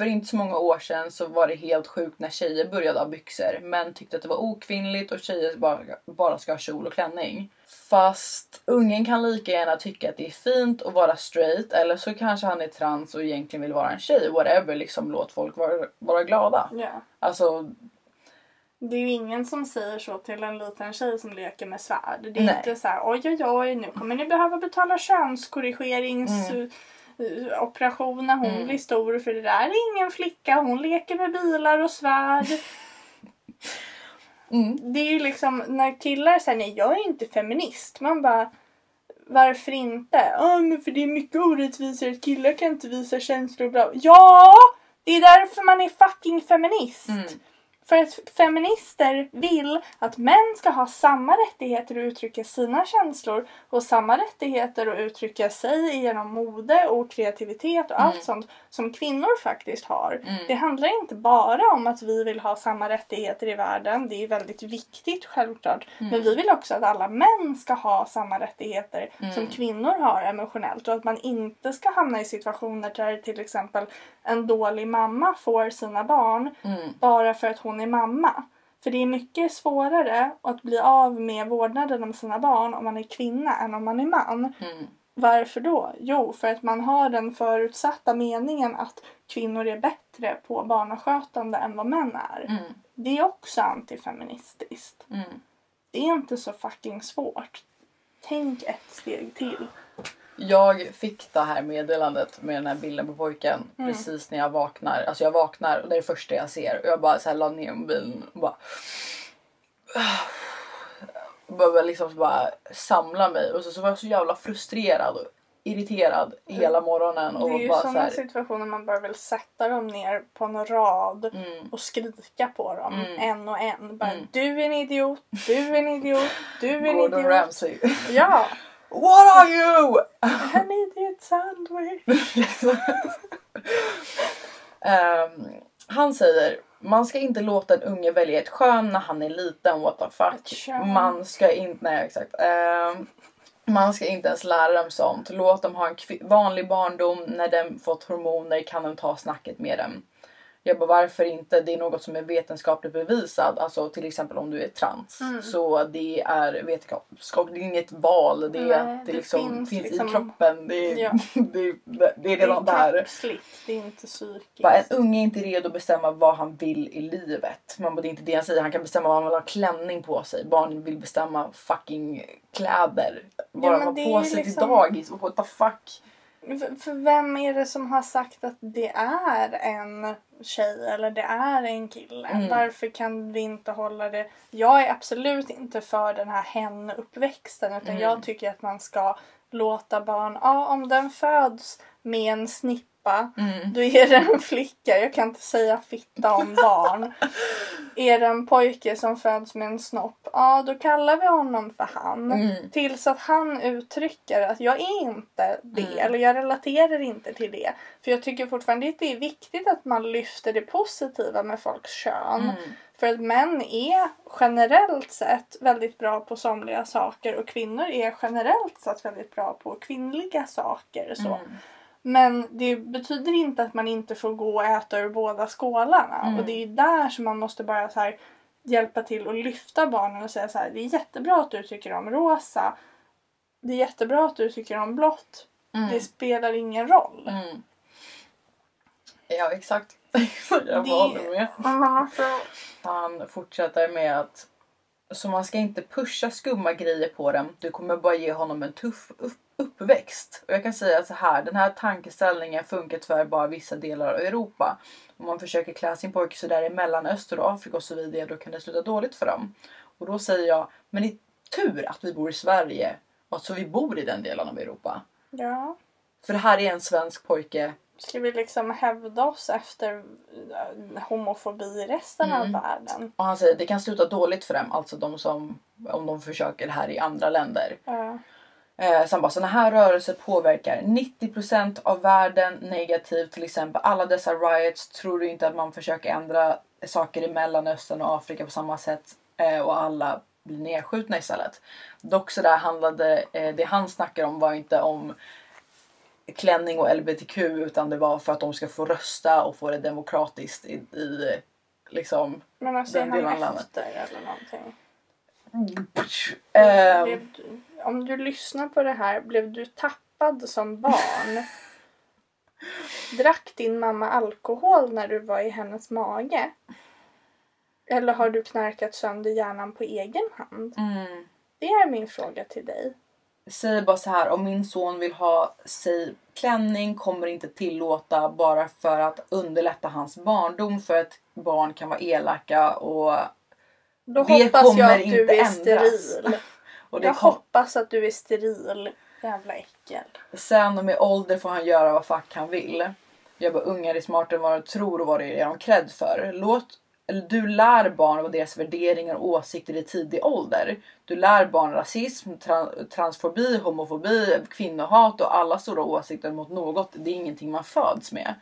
För inte så många år sedan så var det helt sjukt när tjejer började ha byxor. Män tyckte att det var okvinnligt och tjejer bara, bara ska ha kjol och klänning. Fast ungen kan lika gärna tycka att det är fint att vara straight eller så kanske han är trans och egentligen vill vara en tjej. Whatever, liksom låt folk vara, vara glada. Ja. Alltså, Det är ju ingen som säger så till en liten tjej som leker med svärd. Det är Nej. inte så här, oj oj oj, nu kommer ni behöva betala könskorrigeringsoperation när hon Mm. blir stor för det där är ingen flicka, hon leker med bilar och svärd. [LAUGHS] mm, Det är ju liksom när killar säger nej jag är inte feminist. Man bara varför inte? Ja men för det är mycket orättvisor att killar kan inte visa känslor och bla. Ja! Det är därför man är fucking feminist. mm, För att feminister vill att män ska ha samma rättigheter att uttrycka sina känslor och samma rättigheter att uttrycka sig genom mode och kreativitet och Mm. allt sånt som kvinnor faktiskt har. mm. Det handlar inte bara om att vi vill ha samma rättigheter i världen. Det är väldigt viktigt självklart. Mm. Men vi vill också att alla män ska ha samma rättigheter Mm. som kvinnor har emotionellt. Och att man inte ska hamna i situationer där till exempel en dålig mamma får sina barn Mm. bara för att hon är mamma. För det är mycket svårare att bli av med vårdnaden om sina barn om man är kvinna än om man är man. Mm. Varför då? Jo, för att man har den förutsatta meningen att kvinnor är bättre på barnaskötande än vad män är. Mm. Det är också antifeministiskt. Mm. Det är inte så fucking svårt. Tänk ett steg till. Jag fick det här meddelandet med den här bilden på pojken Mm. precis när jag vaknar. Alltså jag vaknar och det är det första jag ser. Och jag bara så här la ner mobilen och bara... [SIGHS] Behöver liksom bara samla mig och så, så var jag så jävla frustrerad och irriterad hela morgonen. Och Det är ju bara så sådana här, situationer man bara vill sätta dem ner på en rad mm, och skrika på dem Mm. en och en. Bara, Mm. Du är en idiot, du är en idiot, du är en Gordon idiot. Ramsay. Ja! [LAUGHS] What are you? En idiot sandwich. [LAUGHS] Ehm, han säger man ska inte låta en unge välja ett kön när han är liten. What the fuck. Man ska inte, nej exakt. Ehm, man ska inte ens lära dem sånt. Låt dem ha en vanlig barndom. När de fått hormoner kan de ta snacket med dem. Jag bara varför inte? Det är något som är vetenskapligt bevisat. Alltså till exempel om du är trans. Mm. Så det är vetenskap. Det är inget val. Det, Nej, det det liksom, finns finns, liksom- i kroppen. Det är, Ja. [LAUGHS] det, det är redan det är där. det är inte psykiskt. Bara en unge är inte redo att bestämma vad han vill i livet. Man bara, det är inte det han säger. Han kan bestämma vad han vill ha klänning på sig. Barn vill bestämma fucking kläder. Vad Ja, de har det på sig liksom- till dagis. What the fuck? För, för vem är det som har sagt att det är en tjej eller det är en kille? Mm. Varför kan vi inte hålla det? Jag är absolut inte för den här hen-uppväxten utan Mm. jag tycker att man ska låta barn, ja om den föds med en snippa Mm. då är det en flicka. Jag kan inte säga fitta om barn. [LAUGHS] är det en pojke som föds med en snopp, ja då kallar vi honom för han. Mm. Tills att han uttrycker att jag är inte det. Mm. Eller jag relaterar inte till det. För jag tycker fortfarande att det är viktigt att man lyfter det positiva med folks kön. Mm. För att män är generellt sett väldigt bra på somliga saker och kvinnor är generellt sett väldigt bra på kvinnliga saker. Så. Mm. Men det betyder inte att man inte får gå och äta ur båda skålarna. Mm. Och det är där som man måste bara så här, hjälpa till och lyfta barnen och säga så här. Det är jättebra att du tycker om rosa. Det är jättebra att du tycker om blått. Mm. Det spelar ingen roll. Mm. Ja, exakt. [LAUGHS] jag Det- håller med. Han fortsätter med att så man ska inte pusha skumma grejer på dem. Du kommer bara ge honom en tuff upp- uppväxt. Och jag kan säga så här, den här tankeställningen funkar tyvärr bara i vissa delar av Europa. Om man försöker klä sin pojke sådär i Mellanöstern och Afrika och så vidare, då kan det sluta dåligt för dem. Och då säger jag, men det är tur att vi bor i Sverige och att så vi bor i den delen av Europa. ja. För det här är en svensk pojke. Ska vi liksom hävda oss efter eh, homofobi i resten Mm. av världen? Och han säger det kan sluta dåligt för dem, alltså de som om de försöker här i andra länder. Ja. Eh, så han bara, såna här rörelser påverkar 90% av världen negativt. Till exempel alla dessa riots. Tror du inte att man försöker ändra saker i Mellanöstern och Afrika på samma sätt eh, och alla blir nedskjutna istället. Dock så där handlade eh, det han snackar om var inte om klänning och LBTQ utan det var för att de ska få rösta och få det demokratiskt i, i liksom Men alltså Den delen av landet. efter eller någonting? Ehm, Blev du, om du lyssnar på det här, blev du tappad som barn? [LAUGHS] Drack din mamma alkohol när du var i hennes mage? Eller har du knarkat sönder hjärnan på egen hand? mm. Det är min fråga till dig. Säger bara så här om min son vill ha sig klänning kommer inte tillåta bara för att underlätta hans barndom för att barn kan vara elaka och, Då Det hoppas kommer jag att du är ändras. steril. [LAUGHS] och det Jag kom, hoppas att du är steril. Jävla äckel. sen med ålder får han göra vad fuck han vill. Jag bara ungar är smartare än vad de tror och vad det är de cred för. Låt eller du lär barn vad deras värderingar och åsikter i tidig ålder. Du lär barn rasism, tra- transfobi, homofobi, kvinnohat och alla stora åsikter mot något. Det är ingenting man föds med.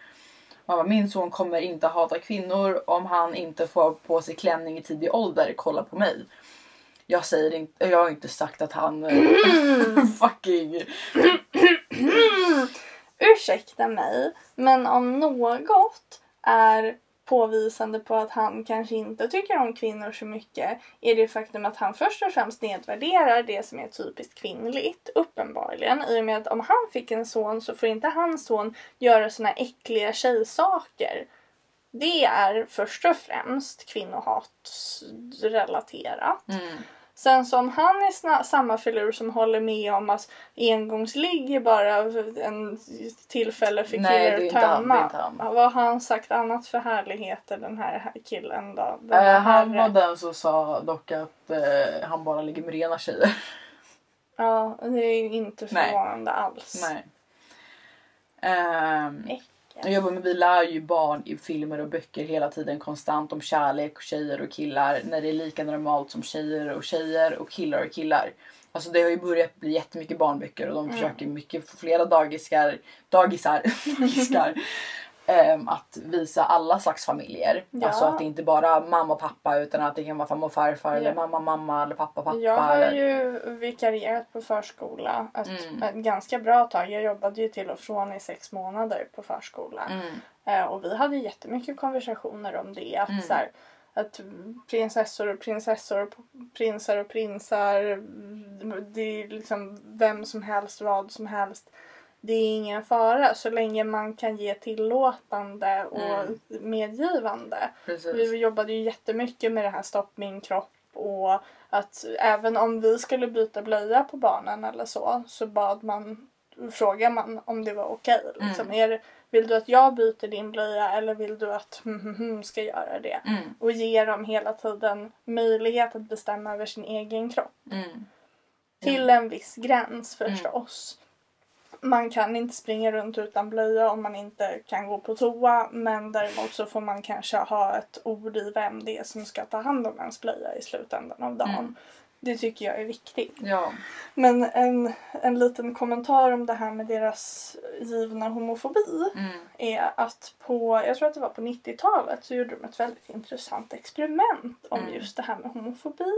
Man bara, min son kommer inte hata kvinnor om han inte får på sig klänning i tidig ålder. Kolla på mig. Jag säger inte, jag har inte sagt att han [LAUGHS] [LAUGHS] fucking... Ursäkta mig, men om något är påvisande på att han kanske inte tycker om kvinnor så mycket är det faktum att han först och främst nedvärderar det som är typiskt kvinnligt, uppenbarligen. I och med att om han fick en son så får inte hans son göra såna äckliga tjejsaker. Det är först och främst kvinnohatsrelaterat. Mm. Sen så om han är samma filur som håller med om att engångsligg är bara en tillfälle för Nej, killar att tömma. han. Vad har han sagt annat för härligheter den här killen då? Den Eh, här han var den som sa dock att eh, han bara ligger med rena tjejer. [LAUGHS] Ja, det är ju inte Nej. förvånande alls. Nej. Äckel. Jag jobbar med, vi lär ju barn i filmer och böcker hela tiden konstant om kärlek och tjejer och killar. När det är lika normalt som tjejer och tjejer och killar och killar. Alltså det har ju börjat bli jättemycket barnböcker och de Mm. försöker mycket, flera dagiskar, dagisar, [LAUGHS] dagiskar [LAUGHS] att visa alla slags familjer. Ja. Alltså att det inte bara mamma och pappa utan att det kan vara farmor och farfar eller Ja. mamma mamma eller pappa pappa. Jag har eller... ju vikarierat på förskola ett, Mm. ett ganska bra tag. Jag jobbade ju till och från i sex månader på förskola. Mm. Eh, och vi hade jättemycket konversationer om det. Att, Mm. så här, att prinsessor och prinsessor, prinsar och prinsar, det är liksom vem som helst, vad som helst. Det är ingen fara så länge man kan ge tillåtande och Mm. medgivande. Precis. Vi jobbade ju jättemycket med det här stopp min kropp och att även om vi skulle byta blöja på barnen eller så så bad man frågar man om det var okej. liksom. Är det- Vill du att jag byter din blöja eller vill du att hm, [LAUGHS] hm, hm ska göra det? Mm. Och ge dem hela tiden möjlighet att bestämma över sin egen kropp. Mm. Till en viss gräns förstås. Man kan inte springa runt utan blöja om man inte kan gå på toa men däremot så får man kanske ha ett ord i vem det är som ska ta hand om ens blöja i slutändan av dagen. Mm. Det tycker jag är viktigt. Ja. Men en, en liten kommentar om det här med deras givna homofobi Mm. är att på, jag tror att det var på 90-talet så gjorde de ett väldigt intressant experiment om Mm. just det här med homofobi.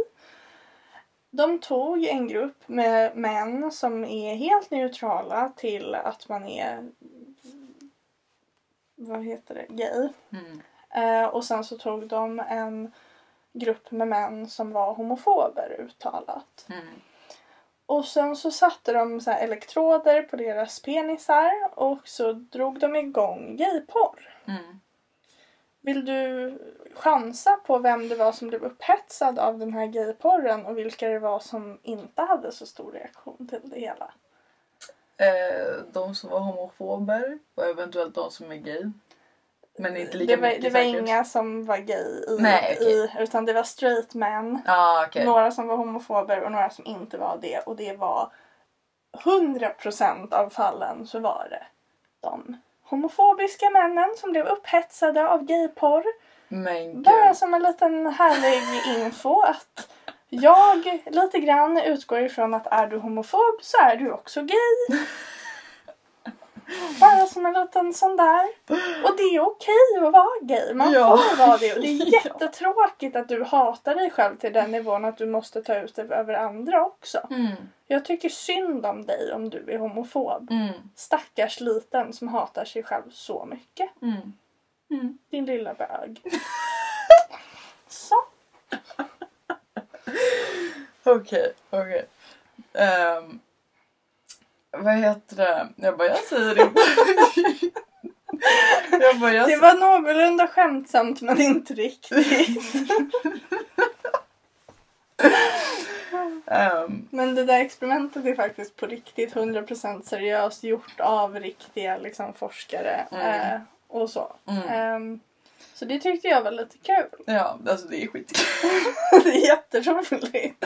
De tog en grupp med män som är helt neutrala till att man är vad heter det, gay. Mm. Eh, och sen så tog de en grupp med män som var homofober uttalat. Mm. Och sen så satte de så här elektroder på deras penisar och så drog de igång gayporr. Mm. Vill du chansa på vem det var som blev upphetsad av den här gayporren och vilka det var som inte hade så stor reaktion till det hela? Eh, de som var homofober och eventuellt de som är gay. Men inte lika det var, mycket det var säkert. inga som var gay i, Nej, okej. i utan det var straight män. Ah, okej. Några som var homofober och några som inte var det och det var 100% av fallen så var det de homofobiska männen som blev upphetsade av gayporr. Men Bara som en liten härlig info att jag lite grann utgår ifrån att är du homofob så är du också gay. [LAUGHS] Bara som en liten sån där. Och det är okej att vara gay. Man Ja. får vara det. Och det är [LAUGHS] jättetråkigt att du hatar dig själv till den nivån att du måste ta ut det över andra också. Mm. Jag tycker synd om dig om du är homofob. Mm. Stackars liten som hatar sig själv så mycket. Mm. Mm. Din lilla bög. [LAUGHS] Så. Okej, okej. Ehm, vad heter det? Jag bara, jag säger inte. [LAUGHS] jag bara, jag Det var någorlunda skämtsamt men inte riktigt. Ehm, Men det där experimentet är faktiskt på riktigt 100% seriöst gjort av riktiga liksom, forskare Mm. eh, och så. mm. Ehm, så det tyckte jag var lite kul. Ja, alltså det är skitkul. [LAUGHS] det är jätteroligt.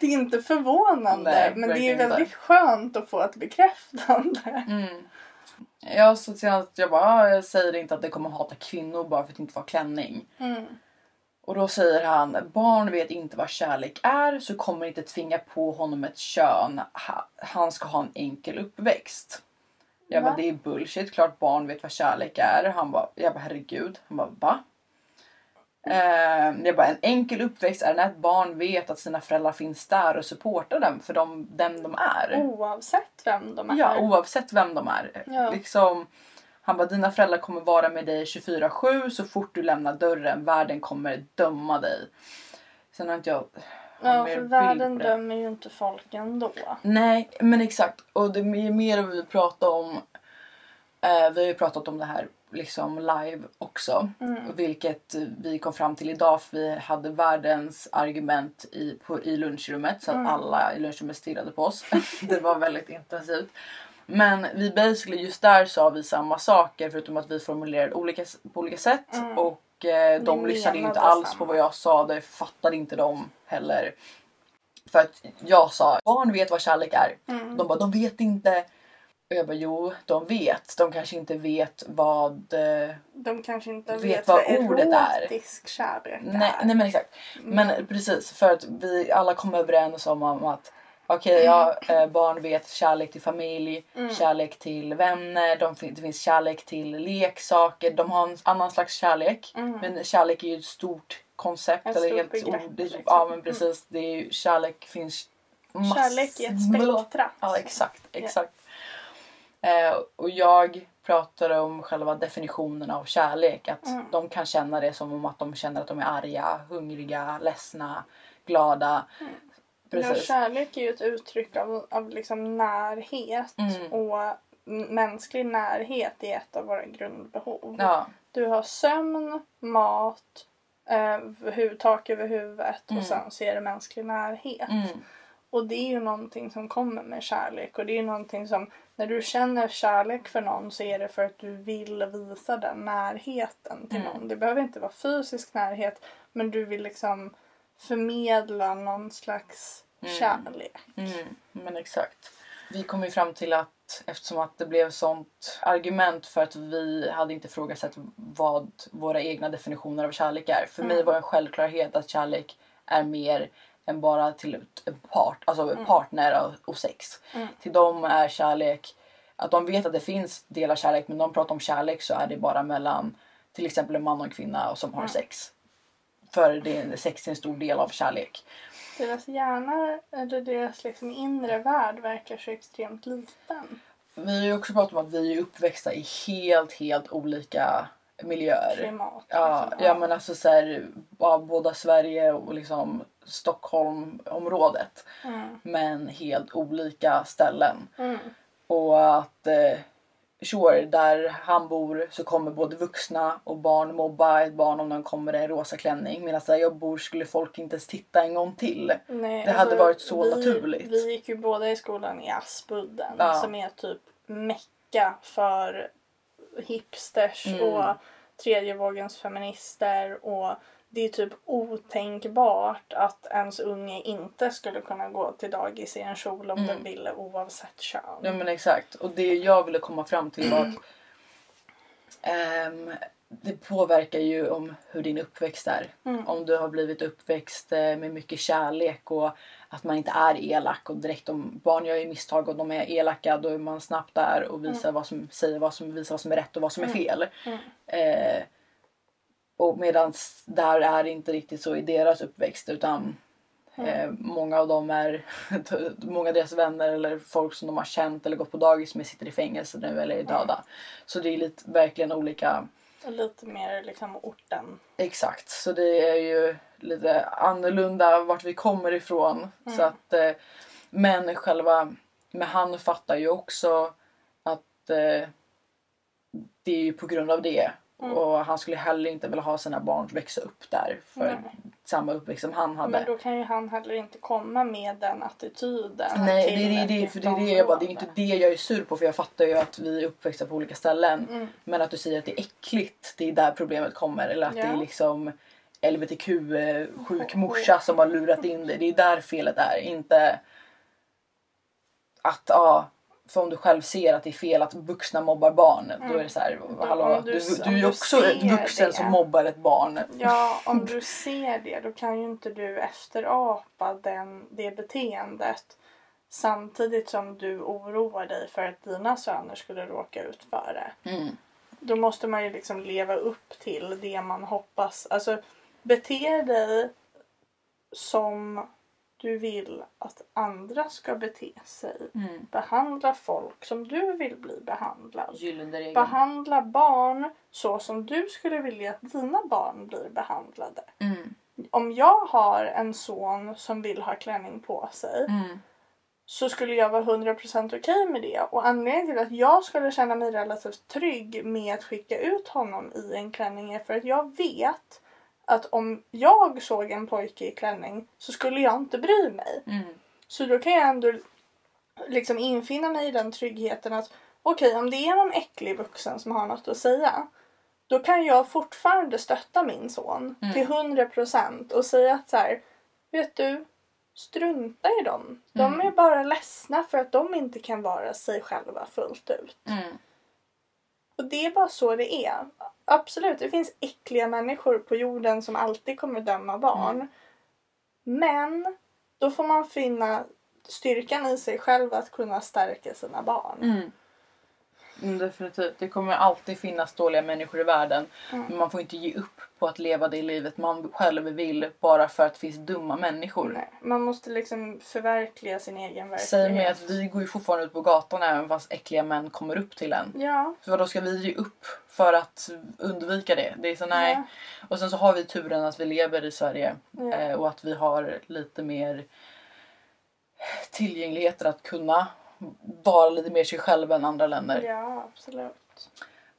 Det är inte förvånande Nej, men det är inte. väldigt skönt att få ett bekräftande. Mm. Jag så senast, jag bara, "Ah, jag säger inte att det kommer hata kvinnor bara för att inte vara klänning. Mm. Och då säger han, barn vet inte vad kärlek är så kommer inte tvinga på honom ett kön. Ha- Han ska ha en enkel uppväxt. Jag bara, det är bullshit. Klart barn vet vad kärlek är. Han bara, jag bara herregud. Han bara, va? Eh, jag bara, en enkel uppväxt är när ett barn vet att sina föräldrar finns där och supportar dem för dem, dem de är. Oavsett vem de är. Ja, oavsett vem de är. Ja. Liksom, han bara, dina föräldrar kommer vara med dig 24-7 så fort du lämnar dörren. Världen kommer döma dig. Sen har inte jag... ja för världen dömer ju inte folk ändå. Nej, men exakt. Och det är mer vi pratar om. Eh, vi har ju pratat om det här liksom live också. Mm. Vilket vi kom fram till idag för vi hade världens argument i, på, i lunchrummet så att Mm. alla i lunchrummet stirrade på oss. [LAUGHS] det var väldigt intensivt. Men vi basically just där sa vi samma saker förutom att vi formulerade olika, på olika sätt. Mm. Och eh, de Ni lyssnade inte alls samma. på vad jag sa. Det fattade inte de heller. För att jag sa barn vet vad kärlek är. Mm. De bara de vet inte. Och jag bara jo de vet. De kanske inte vet vad eh, De kanske inte Vet vet, vad vad ordet är. kärlek Nej, är. nej men exakt. Men Mm. precis för att vi alla kom överens om att okej ja, eh, barn vet kärlek till familj, Mm. kärlek till vänner, de, fin- det finns kärlek till leksaker. De har en annan slags kärlek. Mm. Men kärlek är ju ett stort koncept. Ett eller stort helt begrepp, ord. Liksom. Ja men precis. Det är ju, kärlek finns mass- Kärlek är ett spektra. Ja exakt, exakt. Eh, och jag pratade om själva definitionen av kärlek. Att Mm. de kan känna det som om att de känner att de är arga, hungriga, ledsna, glada. Ja, Precis. kärlek är ju ett uttryck av, av liksom närhet Mm. och mänsklig närhet är ett av våra grundbehov. Ja, Du har sömn, mat, eh, tak över huvudet Mm. och sen så är det mänsklig närhet. mm, Och det är ju någonting som kommer med kärlek och det är ju någonting som när du känner kärlek för någon så är det för att du vill visa den närheten till Mm. någon. Det behöver inte vara fysisk närhet men du vill liksom förmedla någon slags Mm. kärlek. Mm, men exakt. Vi kom ju fram till att eftersom att det blev sånt argument för att vi hade inte ifrågasatt vad våra egna definitioner av kärlek är. För mig Mm. var det en självklarhet att kärlek är mer än bara till part, alltså partner och, och sex. Mm. Till dem är kärlek att de vet att det finns delar kärlek men de pratar om kärlek så är det bara mellan till exempel en man och en kvinna och som har Mm. sex. För det är, sex är en stor del av kärlek. Deras hjärna eller deras liksom inre värld verkar så extremt liten. Vi har ju också pratat om att vi är uppväxta i helt, helt olika miljöer. Klimat. Ja, liksom. ja men alltså så här, ja, båda Sverige och liksom Stockholmområdet. Mm. Men helt olika ställen. Mm. Och att eh, sure, där han bor så kommer både vuxna och barn mobba ett barn om de kommer i en rosa klänning. Medan där jag bor skulle folk inte ens titta en gång till. Nej, Det hade varit så vi, naturligt. Vi gick ju båda i skolan i Aspudden Ja. som är typ mecka för hipsters Mm. och tredje vågens feminister och det är typ otänkbart att ens unge inte skulle kunna gå till dagis i en kjol om Mm. den ville oavsett kön. Ja men exakt. Och det jag ville komma fram till var att ehm, det påverkar ju om hur din uppväxt är. Mm. Om du har blivit uppväxt eh, med mycket kärlek och att man inte är elak och direkt om barn gör ju misstag och de är elaka då är man snabbt där och visar vad som, säger vad som, visar vad som är rätt och vad som är Mm. fel. Mm. Eh, och medan där är det inte riktigt så i deras uppväxt utan Mm. eh, många av dem är [LAUGHS] många av deras vänner eller folk som de har känt eller gått på dagis med sitter i fängelse nu eller är döda. Så det är lite, verkligen olika lite mer liksom orten. Exakt, så det är ju lite annorlunda vart vi kommer ifrån. Mm. Så att, eh, men själva, men han fattar ju också att eh, det är ju på grund av det. Mm. Och han skulle heller inte vilja ha sina barn växa upp där för Nej. samma uppväxt som han hade. Men då kan ju han heller inte komma med den attityden Nej, till det det, ett för det är det jag bara, det är inte det jag är sur på för jag fattar ju att vi är uppväxta på olika ställen. Mm. Men att du säger att det är äckligt, det är där problemet kommer. Eller att det är Ja. liksom LBTQ-sjuk morsa som har lurat in dig. Det är där felet är. Inte att, ja, för om du själv ser att det är fel att vuxna mobbar barn. Då är det så här, hallå, du- du, du är ju också en vuxen det. som mobbar ett barn. Ja, om du ser det då kan ju inte du efterapa den, det beteendet samtidigt som du oroar dig för att dina söner skulle råka ut för det. Mm. Då måste man ju liksom leva upp till det man hoppas. Alltså bete dig som du vill att andra ska bete sig. Mm. Behandla folk som du vill bli behandlad. Behandla barn så som du skulle vilja att dina barn blir behandlade. Mm. Om jag har en son som vill ha klänning på sig Mm. så skulle jag vara 100% okej med det. Och anledningen till att jag skulle känna mig relativt trygg med att skicka ut honom i en klänning är för att jag vet att om jag såg en pojke i klänning så skulle jag inte bry mig. Mm. Så då kan jag ändå liksom infinna mig i den tryggheten att okej, om det är någon äcklig vuxen som har något att säga då kan jag fortfarande stötta min son Mm. till 100% och säga att så här, vet du, strunta i dem. De Mm. är bara ledsna för att de inte kan vara sig själva fullt ut. Mm. Och det är bara så det är. Absolut, det finns äckliga människor på jorden som alltid kommer döma barn. Mm. Men då får man finna styrkan i sig själv att kunna stärka sina barn. Mm. Mm, definitivt. Det kommer alltid finnas dåliga människor i världen. Mm. Men man får inte ge upp på att leva det livet man själv vill bara för att det finns dumma människor. Nej, man måste liksom förverkliga sin egen verklighet. Säg mig att vi går ju fortfarande ut på gatan även fast äckliga män kommer upp till en. Ja, För då ska vi ge upp för att undvika det? Det är så nej. Ja. Och sen så har vi turen att vi lever i Sverige Ja. eh, och att vi har lite mer tillgängligheter att kunna vara lite mer sig själv än andra länder. ja absolut.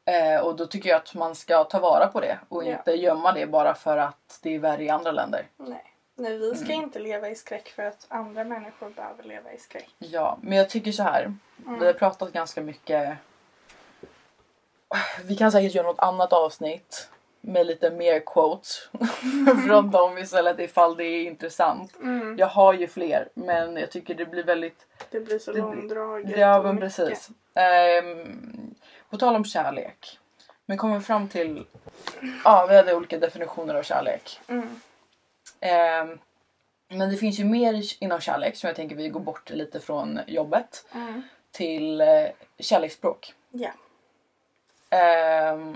Eh, och då tycker jag att man ska ta vara på det och Ja. inte gömma det bara för att det är värre i andra länder. Nej. Nej, vi ska Mm. inte leva i skräck för att andra människor behöver leva i skräck. Ja, men jag tycker så här. Mm. Vi har pratat ganska mycket. Vi kan säkert göra något annat avsnitt med lite mer quotes [LAUGHS] från dem istället ifall det är intressant. Mm. Jag har ju fler men jag tycker det blir väldigt... Det blir så Det långdraget. Ja men precis. Ehm, på tal om kärlek. Men kommer fram till... Ja vi hade olika definitioner av kärlek. Mm. Ehm, men det finns ju mer inom kärlek som jag tänker vi går bort lite från jobbet Mm. till eh, kärleksspråk. Ja. Ehm,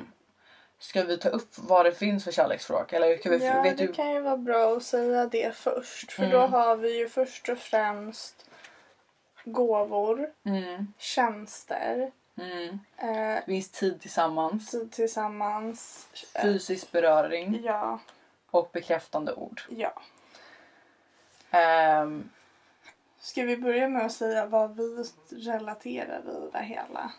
ska vi ta upp vad det finns för kärleksspråk? Eller ska vi, ja, vet det du? kan ju vara bra att säga det först. För då Mm. har vi ju först och främst gåvor, Mm, tjänster, mm. eh, Finns tid tillsammans, tid tillsammans. eh, fysisk beröring Ja, och bekräftande ord. ja. Ehm, Ska vi börja med att säga vad vi relaterar vid det hela?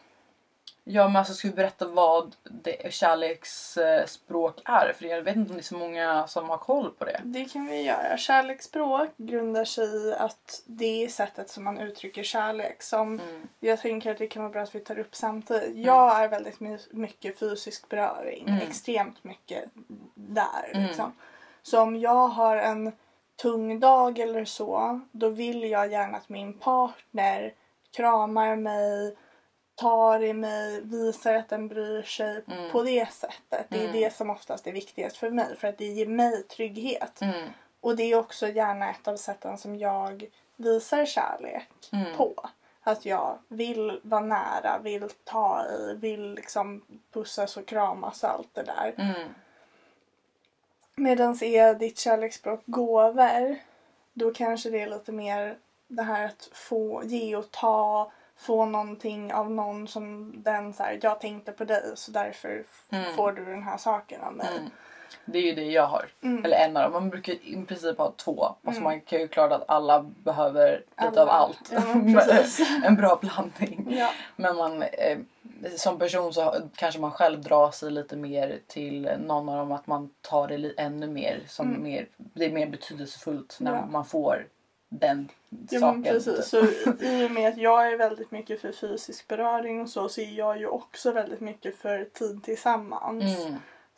Ja men alltså ska vi berätta vad det kärleksspråk är? För jag vet inte om det är så många som har koll på det. Det kan vi göra. Kärleksspråk grundar sig i att det är sättet som man uttrycker kärlek. Som Mm. jag tänker att det kan vara bra att vi tar upp samtidigt. Jag är väldigt my- mycket fysisk beröring. Mm. Extremt mycket där. Mm. Liksom. Så om jag har en tung dag eller så, då vill jag gärna att min partner kramar mig, tar i mig, visar att den bryr sig Mm. på det sättet. Det är Mm. det som oftast är viktigast för mig för att det ger mig trygghet. Mm. Och det är också gärna ett av sätten som jag visar kärlek Mm. på. Att jag vill vara nära, vill ta i, vill liksom pussas och kramas och allt det där. Mm. Medan är ditt kärleksspråk gåvor, då kanske det är lite mer det här att få ge och ta, få någonting av någon som den så här, jag tänkte på dig så därför Mm. får du den här saken av mig. Mm. Det är ju det jag har. Mm. Eller en av dem. Man brukar i princip ha två. Alltså Mm. man kan ju klara att alla behöver lite Alla. av allt. Ja, [LAUGHS] [LAUGHS] en bra blandning. Ja. Men man, eh, som person så kanske man själv drar sig lite mer till någon av dem. Att man tar det ännu mer. Som Mm. mer det är mer betydelsefullt när Ja. man får den Ja saken. precis. Så i och med att jag är väldigt mycket för fysisk beröring och så, så är jag ju också väldigt mycket för tid tillsammans. Mm.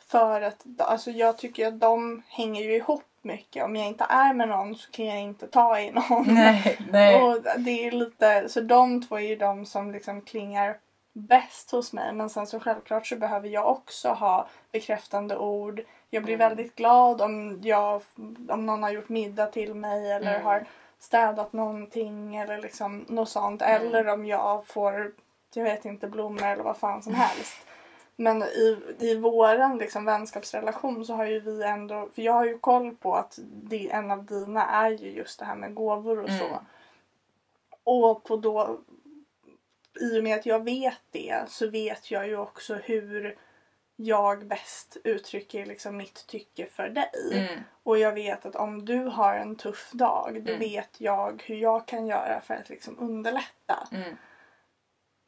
För att alltså jag tycker att de hänger ju ihop mycket. Om jag inte är med någon så kan jag inte ta i någon. Nej, nej. [LAUGHS] Och det är lite, så de två är ju de som liksom klingar bäst hos mig. Men sen så självklart så behöver jag också ha bekräftande ord. Jag blir Mm. väldigt glad om, jag, om någon har gjort middag till mig eller Mm. har städat någonting eller liksom något sånt. Mm. Eller om jag får, jag vet inte, blommor eller vad fan som helst. Men i, i våran liksom vänskapsrelation så har ju vi ändå, för jag har ju koll på att det, en av dina är ju just det här med gåvor och så. Mm. Och på då, i och med att jag vet det så vet jag ju också hur jag bäst uttrycker liksom mitt tycke för dig. Mm. Och jag vet att om du har en tuff dag då Mm. vet jag hur jag kan göra för att liksom underlätta. Mm.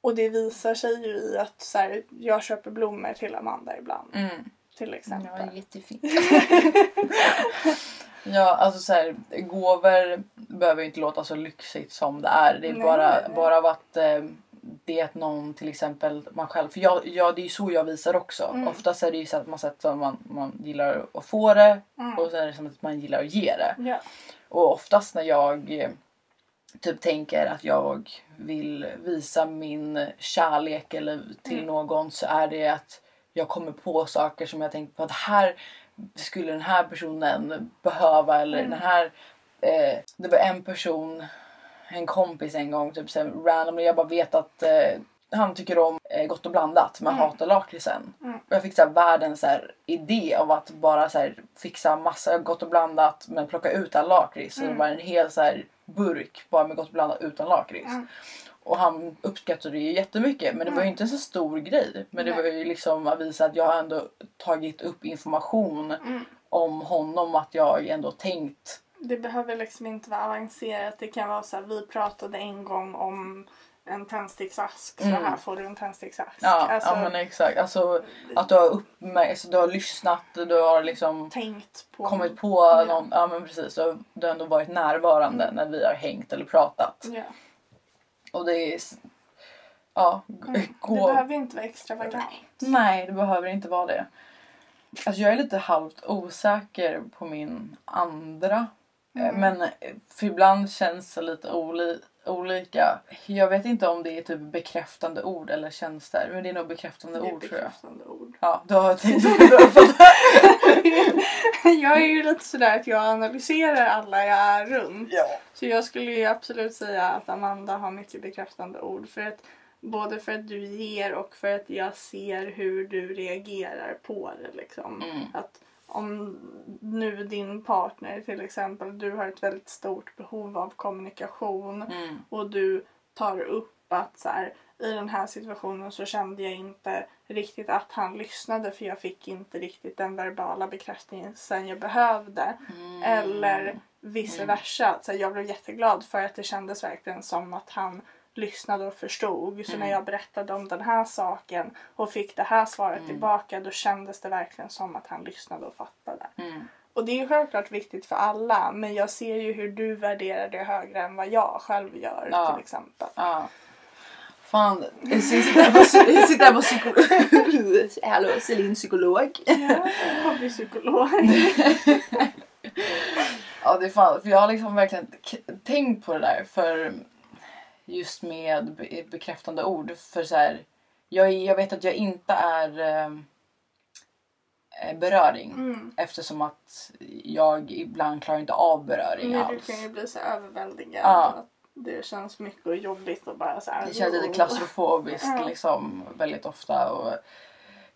Och det visar sig ju i att så här, jag köper blommor till Amanda ibland. Mm. Till exempel. Ja, jättefint. [LAUGHS] ja, alltså så här, gåvor behöver ju inte låta så lyxigt som det är. Det är Nej. bara, bara av att eh, det att någon till exempel man själv, för jag, jag, det är ju så jag visar också. Mm. Oftast är det ju så att man, sett som man, man gillar att få det Mm. och sen är det som att man gillar att ge det. Ja. Och oftast när jag eh, typ tänker att jag vill visa min kärlek eller till Mm. någon så är det att jag kommer på saker som jag tänkt på att här skulle den här personen behöva eller Mm. den här eh, det var en person en kompis en gång typ så randomly jag bara vet att eh, han tycker om eh, gott och blandat men Mm. hatar lakritsen. Mm. Jag fick så här, världens så här, idé av att bara så här, fixa massa gott och blandat men plocka ut all lakrits. Så det Mm. var en hel så här, burk bara med gott och blandat utan lakrits. Mm. Och han uppskattade det ju jättemycket men det var ju Mm. inte en så stor grej. Men det var ju liksom att visa att jag ändå tagit upp information Mm. om honom att jag ändå tänkt Det behöver liksom inte vara avancerat. Det kan vara så här, vi pratade en gång om en tändsticksask Mm. så här får du en tändsticksask. Ja, alltså, ja men exakt. Alltså att du har uppmärk- alltså, du har lyssnat, du har liksom tänkt på... kommit på Ja. någon, ja men precis. Du har, du har ändå varit närvarande Mm. när vi har hängt eller pratat. Ja. Och det är, ja, Mm. Det gå. behöver inte vara extravagant. Nej, det behöver inte vara det. Alltså jag är lite halvt osäker på min andra. Eh, Mm. Men eh, för ibland känns det lite oli- olika. Jag vet inte om det är typ bekräftande ord eller tjänster. Men det är nog bekräftande Det är ord tror jag. bekräftande ord. Ja, du har tänkt [LAUGHS] jag är ju lite sådär att jag analyserar alla jag är runt. Ja. Så jag skulle ju absolut säga att Amanda har mycket bekräftande ord. För att, både för att du ger och för att jag ser hur du reagerar på det. Liksom. Mm. Att om nu din partner till exempel, du har ett väldigt stort behov av kommunikation Mm. och du tar upp att så här, i den här situationen så kände jag inte riktigt att han lyssnade för jag fick inte riktigt den verbala bekräftelsen jag behövde. Mm. Eller vice Mm. versa. Så jag blev jätteglad för att det kändes verkligen som att han lyssnade och förstod. Så Mm. när jag berättade om den här saken och fick det här svaret Mm. tillbaka då kändes det verkligen som att han lyssnade och fattade. Mm. Och det är ju självklart viktigt för alla men jag ser ju hur du värderar det högre än vad jag själv gör Ja. till exempel. Ja. Fan, jag sitter här på, psykolog. [LAUGHS] Hallå, Celine psykolog. Ja, hobbypsykolog. [LAUGHS] Ja, det är fan, för jag har liksom verkligen tänkt på det där för just med be- bekräftande ord. För så här, jag, jag vet att jag inte är eh, eh, beröring. Mm. Eftersom att jag ibland klarar inte av beröring du alls. kan ju bli så överväldigad. Ja. Att det känns mycket och jobbigt och bara så här. Det känns lite klaustrofobiskt Ja. liksom väldigt ofta. Och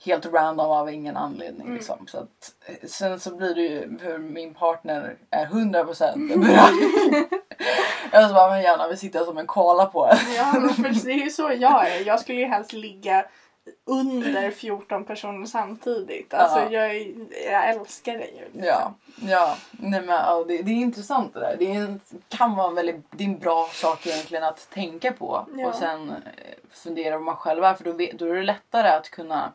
helt random av ingen anledning. Mm. Liksom. Så att, eh, sen så blir det ju hur min partner är 100% [LAUGHS] beröring. jag så bara, men gärna vi sitter som en koala på det. Ja, men för det är ju så jag är. Jag skulle ju helst ligga under 14 personer samtidigt. Alltså Ja. jag, jag älskar det ju. liksom. Ja, ja. Nej, men, ja det, det är intressant det där. Det är en, kan vara en väldigt det är en bra sak egentligen att tänka på. Ja. Och sen eh, fundera vad man själv är. För då, då är det lättare att kunna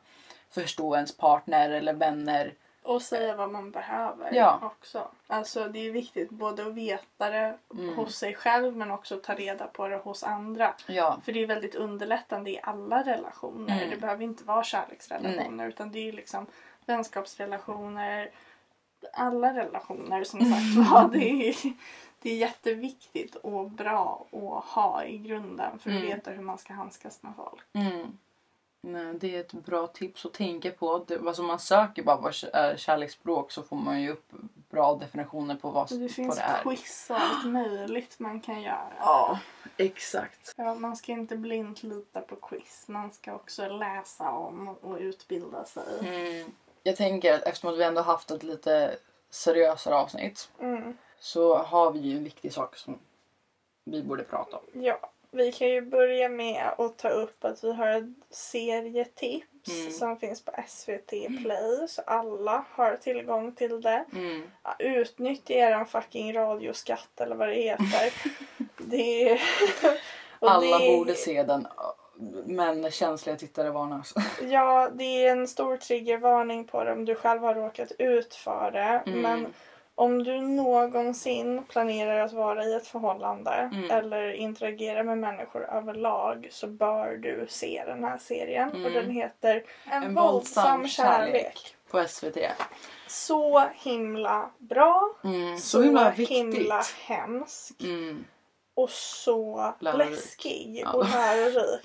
förstå ens partner eller vänner. Och säga vad man behöver Ja. också. Alltså det är viktigt både att veta det Mm. hos sig själv men också ta reda på det hos andra. Ja, För det är väldigt underlättande i alla relationer. Mm. Det behöver inte vara kärleksrelationer utan det är liksom vänskapsrelationer. Alla relationer som [LAUGHS] sagt var. Det är, det är jätteviktigt och bra att ha i grunden för att Mm. veta hur man ska handskas med folk. Mm. Nej, det är ett bra tips att tänka på. Det, alltså man söker bara vad är kärleksspråk så får man ju upp bra definitioner på vad, Det vad finns det är. quiz och allt möjligt man kan göra. Ja, exakt. Ja, man ska inte blint lita på quiz. Man ska också läsa om och utbilda sig. Mm. Jag tänker att eftersom vi ändå haft ett lite seriösare avsnitt Mm. så har vi ju en viktig sak som vi borde prata om. Ja, vi kan ju börja med att ta upp att vi har ett serietips Mm. som finns på SVT Play så alla har tillgång till det. Mm. Ja, Utnyttja er fucking radioskatt eller vad det heter. [LAUGHS] det är... [LAUGHS] Alla det- borde se den men känsliga tittare varnas. [LAUGHS] Ja, det är en stor triggervarning på det om du själv har råkat ut för det. Mm. Men om du någonsin planerar att vara i ett förhållande Mm. eller interagera med människor överlag så bör du se den här serien. Mm. Och den heter En, En våldsam, våldsam kärlek. kärlek. På SVT. Så himla bra. Mm. Så, Så himla viktigt. himla hemsk. Mm. Och så Lärorik. läskig Ja. och lärorik.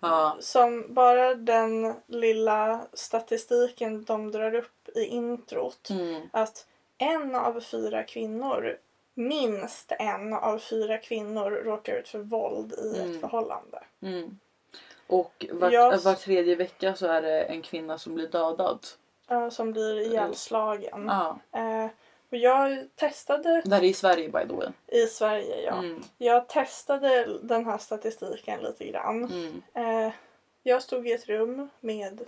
Ja. Som bara den lilla statistiken de drar upp i introt. Mm. Att en av fyra kvinnor, minst en av fyra kvinnor råkar ut för våld i Mm. ett förhållande. Mm. Och var, Jag- var tredje vecka så är det en kvinna som blir dödad. eh, Som blir ihjälslagen. Ja. Eh, och jag testade Det här är i Sverige by the way. i Sverige, ja. Mm. Jag testade den här statistiken lite grann. Mm. Eh, jag stod i ett rum med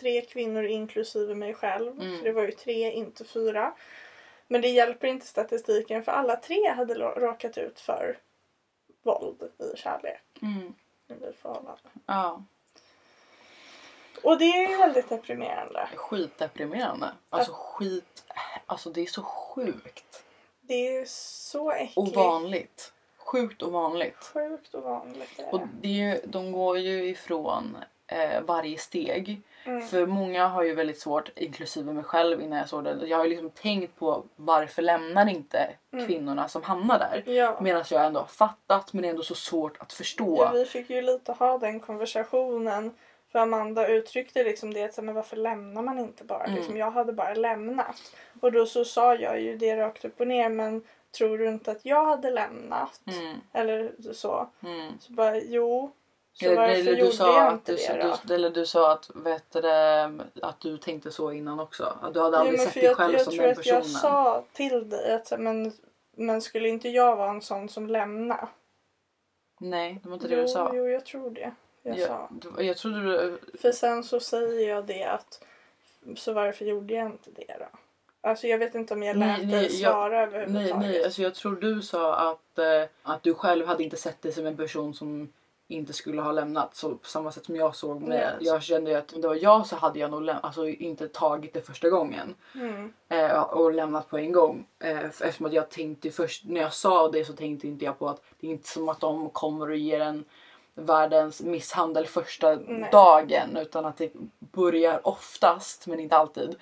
tre kvinnor inklusive mig själv. Mm. Det var ju tre, inte fyra. Men det hjälper inte statistiken för alla tre hade råkat ut för våld i kärlek. Mm. under förhållande. Ja. Och det är ju väldigt deprimerande. Skitdeprimerande. Alltså skit... Alltså det är så sjukt. Det är så äckligt. Ovanligt. Sjukt ovanligt. Sjukt ovanligt är Och det. det är ju, de går ju ifrån eh, varje steg. Mm. För många har ju väldigt svårt, inklusive mig själv innan jag såg det. Jag har ju liksom tänkt på varför lämnar inte Mm. kvinnorna som hamnar där? Ja. Medan jag ändå har fattat men det är ändå så svårt att förstå. ja, vi fick ju lite ha den konversationen. För Amanda uttryckte liksom det att men varför lämnar man inte bara? Mm. Liksom, jag hade bara lämnat. Och då så sa jag ju det rakt upp och ner men tror du inte att jag hade lämnat? Mm, Eller så. mm. Så bara jo. Så Eller, varför eller, du sa jag att inte du, det du, eller du sa att, vet du, det, att du tänkte så innan också. Att du hade aldrig men sett dig jag, själv jag som tror den att personen. jag sa till dig att men, men skulle inte jag vara en sån som lämnar? Nej, det var inte det Jo, du sa. jo, jag tror det. Jag jag, sa. jag trodde du... För sen så säger jag det att så varför gjorde jag inte det då? Alltså jag vet inte om jag Nej, lät nej, dig jag- svara Nej, överhuvudtaget. nej, alltså jag tror du sa att, eh, att du själv hade inte sett dig som en person som inte skulle ha lämnat. Så på samma sätt som jag såg med Ja. Jag kände ju att om det var jag så hade jag nog alltså, inte tagit det första gången. Mm. Eh, och lämnat på en gång. Eh, eftersom att jag tänkte först, när jag sa det så tänkte inte jag på att det är inte som att de kommer och ger en världens misshandel första Nej. dagen utan att det börjar oftast, men inte alltid,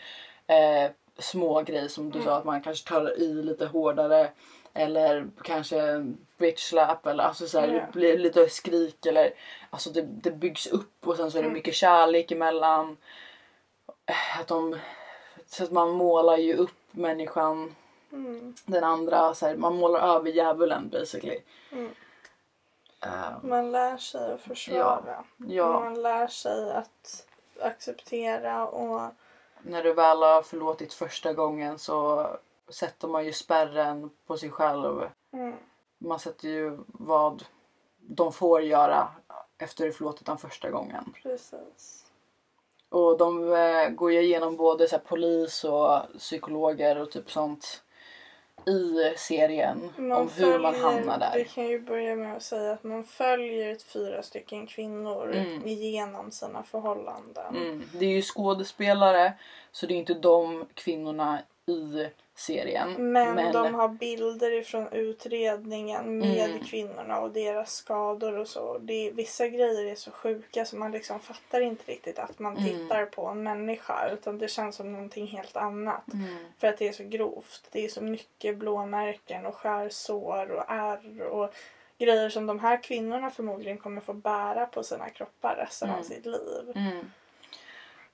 eh, små grejer som du Mm. sa att man kanske tar i lite hårdare eller kanske bitch slap eller alltså så här, Ja. det blir lite skrik eller alltså det, det byggs upp och sen så är det Mm. mycket kärlek emellan. Eh, Att de, så att man målar ju upp människan, Mm. den andra, så här, man målar över djävulen basically. Mm. Eh, Man lär sig att försvara. ja, Man lär sig att acceptera och när du väl har förlåtit första gången så sätter man ju spärren på sig själv. mm. Man sätter ju vad de får göra efter den första gången. precis. Och de eh, går ju igenom både så här, polis och psykologer och typ sånt i serien om hur man hamnar Vi där. kan ju börja med att säga att man följer fyra stycken kvinnor Mm. igenom sina förhållanden. Mm. Det är ju skådespelare så det är inte de kvinnorna i serien. Men, de har bilder ifrån utredningen med Mm. kvinnorna och deras skador och så. Det, vissa grejer är så sjuka så man liksom fattar inte riktigt att man Mm. tittar på en människa utan det känns som någonting helt annat. Mm. För att det är så grovt. Det är så mycket blåmärken och skärsår och ärr och grejer som de här kvinnorna förmodligen kommer få bära på sina kroppar resten av Mm. sitt liv.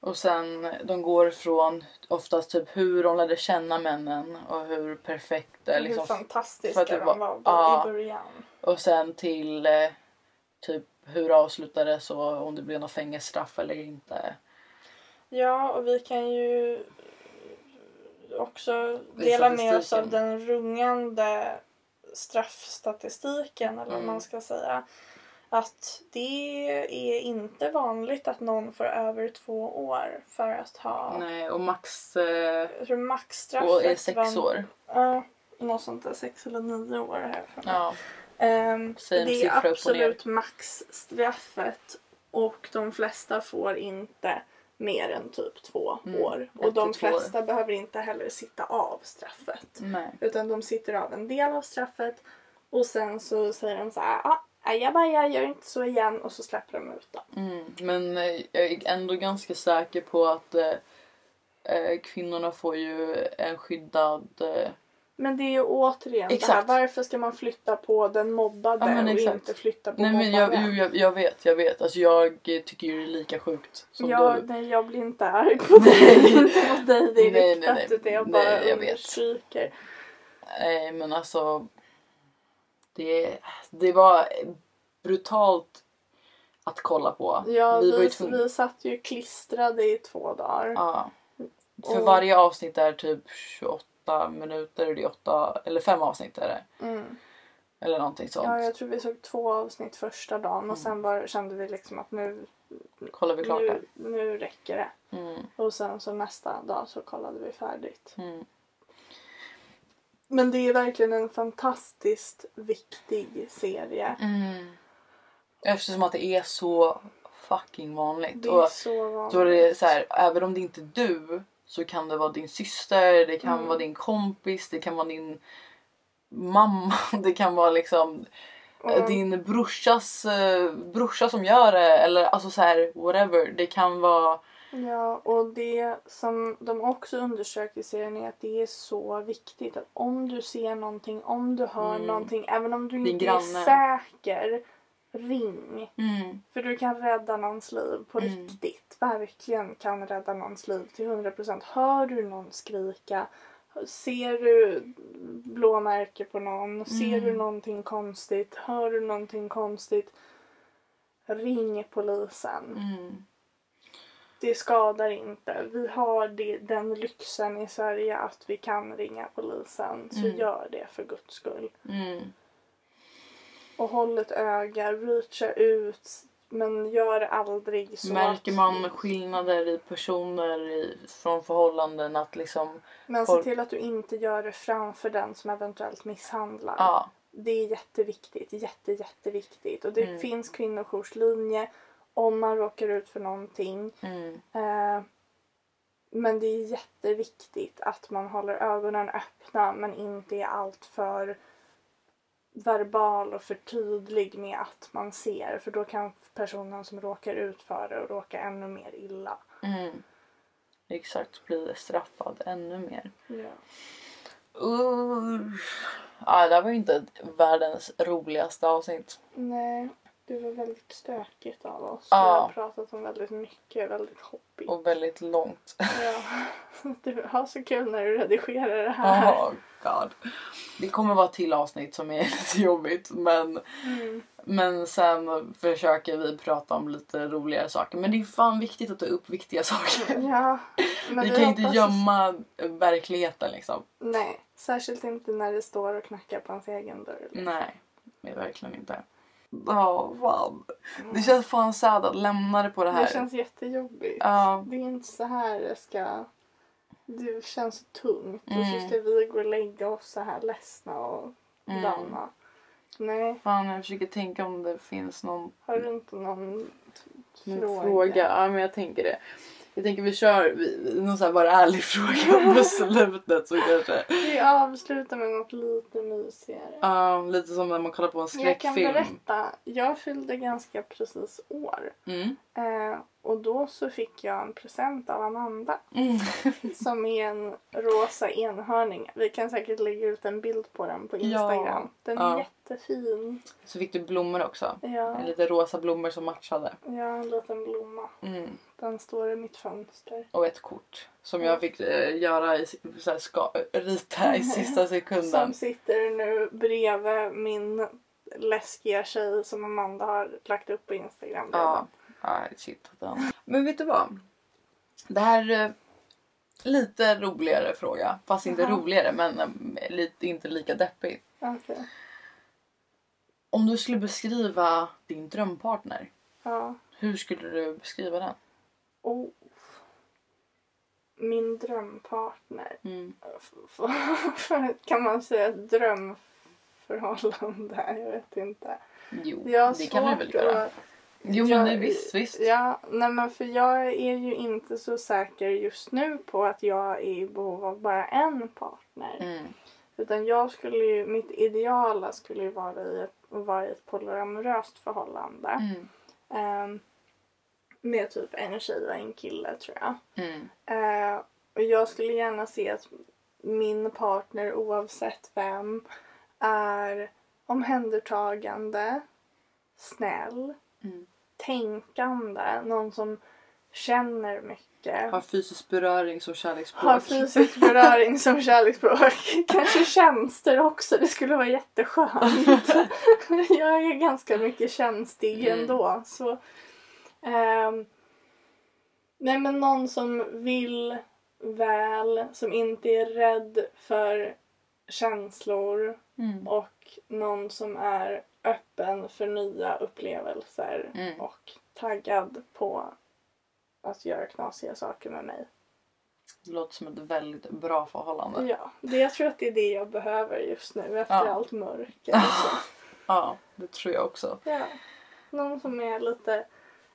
Mm. Och sen de går från oftast typ hur de lärde känna männen och hur perfekta Hur liksom, fantastiska för att det de var- var ja. i början. och sen till eh, typ hur det avslutades och om det blev något fängelsestraff eller inte. Ja, och vi kan ju också dela med oss av den rungande straffstatistiken eller vad Mm. man ska säga. Att det är inte vanligt att någon får över två år för att ha... Nej, och max eh, Jag tror maxstraffet och är sex år. Ja, något sånt där. Sex eller nio år här för mig. Ja. Same det är absolut maxstraffet och de flesta får inte mer än typ två Mm, år. Och de två år. flesta behöver inte heller sitta av straffet. Nej. Utan de sitter av en del av straffet och sen så säger de så här, ah, ajabaja, gör inte så igen och så släpper de ut dem. Mm. Men eh, jag är ändå ganska säker på att eh, eh, kvinnorna får ju en skyddad... Eh, Men det är ju återigen det här, Exakt. varför ska man flytta på den mobbade Ja, och exakt. inte flytta på nej men jag, mobbaren? jag, jag vet, jag vet. Alltså jag tycker ju det är lika sjukt som Ja, du. nej jag blir inte arg på [LAUGHS] dig. inte mot dig Nej, nej, direkt. nej. Utan jag Nej, bara jag vet. understryker. Nej men alltså. Det, det var brutalt att kolla på. Ja, vi vi, ju vi, tvungna. satt ju klistrade i två dagar. Ja. För Och- varje avsnitt är typ 28 minuter. och Det är åtta, eller fem avsnitt är det. Mm. Eller någonting sånt. Ja, jag tror vi såg två avsnitt första dagen Mm. och sen bara kände vi liksom att nu, Kollar vi klart här. nu, nu räcker det. Mm, Och sen så nästa dag så kollade vi färdigt. mm, Men det är verkligen en fantastiskt viktig serie. mm. Eftersom att det är så fucking vanligt. Det är Och så vanligt. då är det så här, även om det inte är du så kan det vara din syster, det kan Mm. vara din kompis, det kan vara din mamma, [LAUGHS] det kan vara liksom Och- din brorsas eh, brorsa som gör det eller alltså så här whatever. Det kan vara Ja, och det som de också undersöker i serien är att det är så viktigt att om du ser någonting, om du hör Mm. någonting, även om du Din inte granne. är säker, ring. mm, För du kan rädda någons liv på Mm. riktigt. Verkligen kan rädda någons liv till 100%. Hör du någon skrika, ser du blåmärke på någon, ser Mm. du någonting konstigt, hör du någonting konstigt, ring polisen. Det skadar inte. Vi har det, den lyxen i Sverige att vi kan ringa polisen. Så Mm. gör det för guds skull. mm, Och håll ett öga, reacha ut. Men gör aldrig så Märker att- man skillnader i personer i, från förhållanden att liksom Men folk- se till att du inte gör det framför den som eventuellt misshandlar. ja Det är jätteviktigt. Jätte, jätteviktigt. Och det Mm. finns kvinnojourslinje om man råkar ut för någonting. mm, Eh, men det är jätteviktigt att man håller ögonen öppna men inte är allt för verbal och för tydlig med att man ser. För då kan personen som råkar ut för det råka ännu mer illa. mm. Exakt, bli straffad ännu mer. Ja. Usch. Ja, det var ju inte världens roligaste avsnitt. Nej, det var väldigt stökigt av oss. Ja. Vi har pratat om väldigt mycket, väldigt hoppigt. Och väldigt långt. Ja. [LAUGHS] Du har så kul när du redigerar det här. Oh, God. Det kommer vara till avsnitt som är [LAUGHS] lite jobbigt men, Mm. men sen försöker vi prata om lite roligare saker. Men det är fan viktigt att ta upp viktiga [LAUGHS] saker. Ja, men vi kan inte gömma verkligheten liksom. Nej, särskilt inte när det står och knackar på ens egen dörr. liksom. Nej, verkligen inte. Ja, fan. Det känns fan sad att lämna det på det här. Det känns jättejobbigt. Ja. Det är inte så här det ska... Det känns så tungt. Och Mm. så ska vi gå och lägga oss så här ledsna och Mm. danna. Nej, Fan, jag försöker tänka om det finns någon har du inte någon fråga? fråga. Ja, men jag tänker det. Jag tänker vi kör någon sån här bara ärlig [LAUGHS] fråga på slutet så kanske. Vi avslutar med något lite mysigare. Ja, lite som när man kollar på en Jag kan skräckfilm. berätta. Jag fyllde ganska precis år. Mm. Eh, och då så fick jag en present av Amanda. Mm. [LAUGHS] Som är en rosa enhörning. Vi kan säkert lägga ut en bild på den på Ja. Instagram. Den är Ja. jättefin. Så fick du blommor också. Ja, Lite rosa blommor som matchade. ja, en liten blomma. Mm. Den står i mitt fönster. Och ett kort som jag fick eh, göra i, så här, ska, rita i [LAUGHS] sista sekunden. Som sitter nu bredvid min läskiga tjej som Amanda har lagt upp på Instagram. Ja, ja shit. den. Men vet du vad? Det här är lite roligare fråga. Fast inte Jaha. roligare men eh, lite, inte lika deppig. Okej. Om du skulle beskriva din drömpartner, Ja. hur skulle du beskriva den? Oh. Min drömpartner. Mm. [LAUGHS] Kan man säga drömförhållande? Jag vet inte. Jo, Jag det kan vi väl göra. att- Jo men jag- visst, visst. Ja, nej men för jag är ju inte så säker just nu på att jag är i behov av bara en partner. Mm. Utan jag skulle ju, mitt ideala skulle ju vara i ett, vara i ett polyamoröst förhållande. Mm. Ehm, med typ en tjej och en kille tror jag. Mm. Eh, och jag skulle gärna se att min partner oavsett vem är omhändertagande, snäll, Mm. tänkande, någon som känner mycket. Har fysisk beröring som kärleksspråk. Har fysisk beröring som [LAUGHS] kärleksspråk. Kanske tjänster också, det skulle vara jätteskönt. [LAUGHS] jag är ganska mycket känstig Mm. ändå. Så, ehm, nej men någon som vill väl, som inte är rädd för känslor Mm. och någon som är öppen för nya upplevelser Mm. och taggad på att göra knasiga saker med mig. Det låter som ett väldigt bra förhållande. Ja, det, jag tror att det är det jag behöver just nu efter Ja. allt mörker. [LAUGHS] Ja, det tror jag också. Ja. Någon som är lite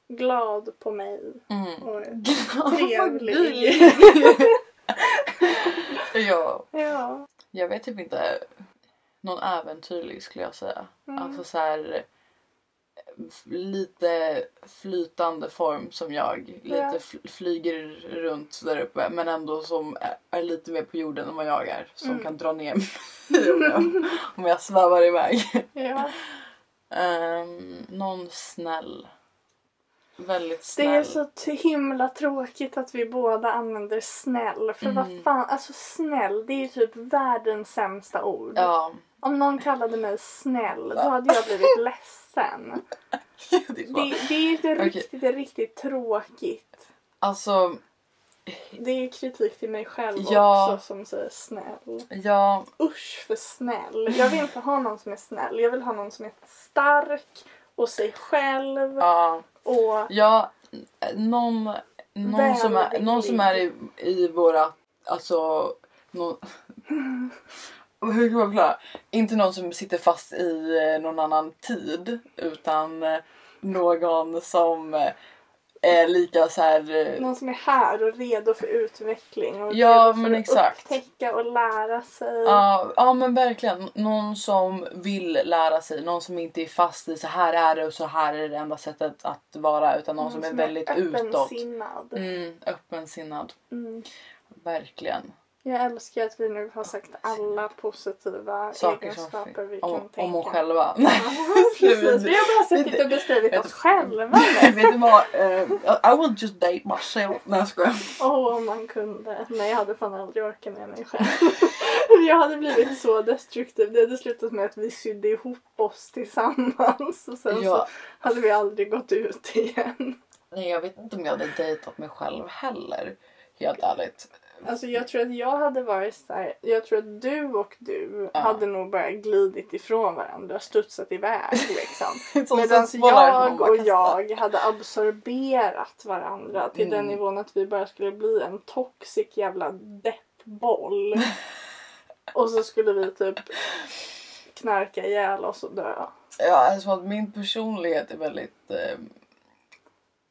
glad på mig. Mm. Och [LAUGHS] trevlig. [LAUGHS] ja, ja. jag vet typ inte. Någon äventyrlig skulle jag säga. Mm. Alltså så här lite flytande form som jag. Lite Ja. fl- flyger runt där uppe men ändå som är, är lite mer på jorden än vad jag är. Som Mm. kan dra ner mig [LAUGHS] om jag, om jag svävar iväg. ja. Um, någon snäll. Väldigt Det snäll. är så himla tråkigt att vi båda använder snäll. För Mm. vad fan, alltså snäll det är ju typ världens sämsta ord. Ja, Om någon kallade mig snäll då hade jag blivit ledsen. [LAUGHS] det är. Det, det är ju riktigt, det är riktigt tråkigt. Alltså, Det är kritik till mig själv Ja. också som säger snäll. ja, Usch för snäll. Jag vill inte ha någon som är snäll. Jag vill ha någon som är stark och sig själv. ja, Och ja någon, någon, som är, någon som är i, i våra, alltså, någon, [LAUGHS] hur kan man förklara? Inte någon som sitter fast i eh, någon annan tid utan eh, någon som eh, är lika så här. eh, någon som är här och redo för utveckling. Och Ja, redo för men att exakt. upptäcka och lära sig. Ja, ja men verkligen. Någon som vill lära sig. Någon som inte är fast i så här är det och så här är det enda sättet att vara. Utan någon, som är väldigt utåt. öppensinnad. Mm, öppensinnad. Mm. Verkligen. Jag älskar att vi nu har sagt alla positiva Saker som egenskaper vi om, kan tänka. om oss själva. [LAUGHS] Ja, precis. Vi har bara suttit och beskrivit oss själva. [LAUGHS] Vet du vad? Eh, I will just date myself. Nej jag skojar. Åh, om man kunde. Nej, jag hade fan aldrig orkat med mig själv. [LAUGHS] jag hade blivit så destruktiv. Det hade slutat med att vi sydde ihop oss tillsammans. Och sen Ja. så hade vi aldrig gått ut igen. Nej jag vet inte om jag hade dejtat mig själv heller. Helt ärligt. Alltså jag tror att jag hade varit så här, Jag tror att du och du Ja. hade nog bara glidit ifrån varandra. Studsat iväg liksom. [LAUGHS] Som Medan jag och jag hade absorberat varandra till den Mm. nivån att vi bara skulle bli en toxic jävla deppboll. [LAUGHS] och så skulle vi typ knarka ihjäl oss och dö. Ja, alltså att min personlighet är väldigt eh,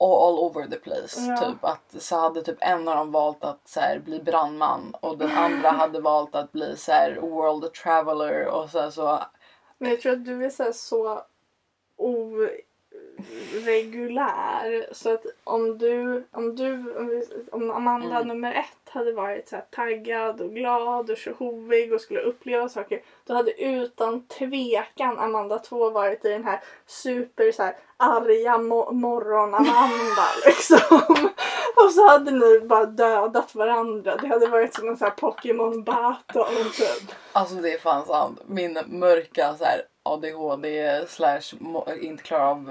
all, over the place. Ja. Typ att så hade typ en av dem valt att så här, bli brandman och den [LAUGHS] andra hade valt att bli så här, world traveler och så, här, så Men jag tror att du är så, här så oregulär. Så att om du, om du, om Amanda Mm. nummer ett hade varit så här taggad och glad och tjohovig och skulle uppleva saker. Då hade utan tvekan Amanda 2 varit i den här super så här arga mo- morgon-Amanda [LAUGHS] liksom. Och så hade ni bara dödat varandra. Det hade varit som en sån här Pokémon battle typ. Alltså det är fan sant. Min mörka så här, ADHD slash inte klarar av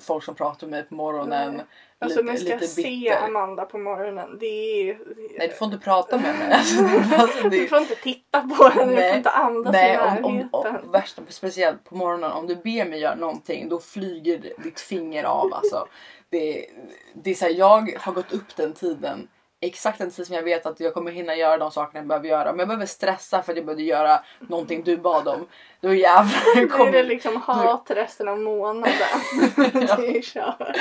folk som pratar med mig på morgonen. Nej. Alltså lite, ni ska lite se. Amanda på morgonen. Det är... Nej du får inte prata med mig. Alltså, alltså, Du får inte titta på henne, du får inte andas Nej, i om, om, om, värsta, speciellt på morgonen om du ber mig göra någonting då flyger ditt finger av alltså. Det, det är så här, jag har gått upp den tiden exakt den tid som jag vet att jag kommer hinna göra de sakerna jag behöver göra. Om jag behöver stressa för att jag behöver göra någonting du bad om. Då jävlar Då är kommer det liksom hat resten av månaden. [LAUGHS] Ja. det är kört.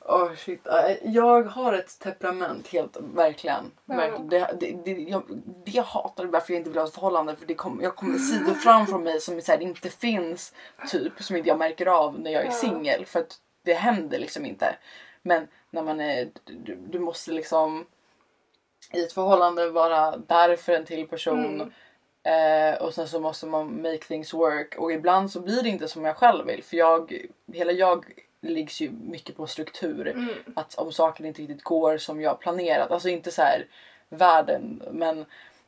Oh, shit. Jag har ett temperament helt verkligen. Ja. Det, det, det, jag, det jag hatar är varför jag inte vill ha ett förhållande för det kom, jag kommer sidor fram från mig som så här, inte finns typ som inte jag märker av när jag är Ja. singel för att det händer liksom inte. Men när man är, du, du måste liksom i ett förhållande vara där för en till person. Mm. Eh, och sen så måste man make things work och ibland så blir det inte som jag själv vill för jag, hela jag liggs ju mycket på struktur. Mm. Att om saker inte riktigt går som jag planerat, alltså inte så här världen men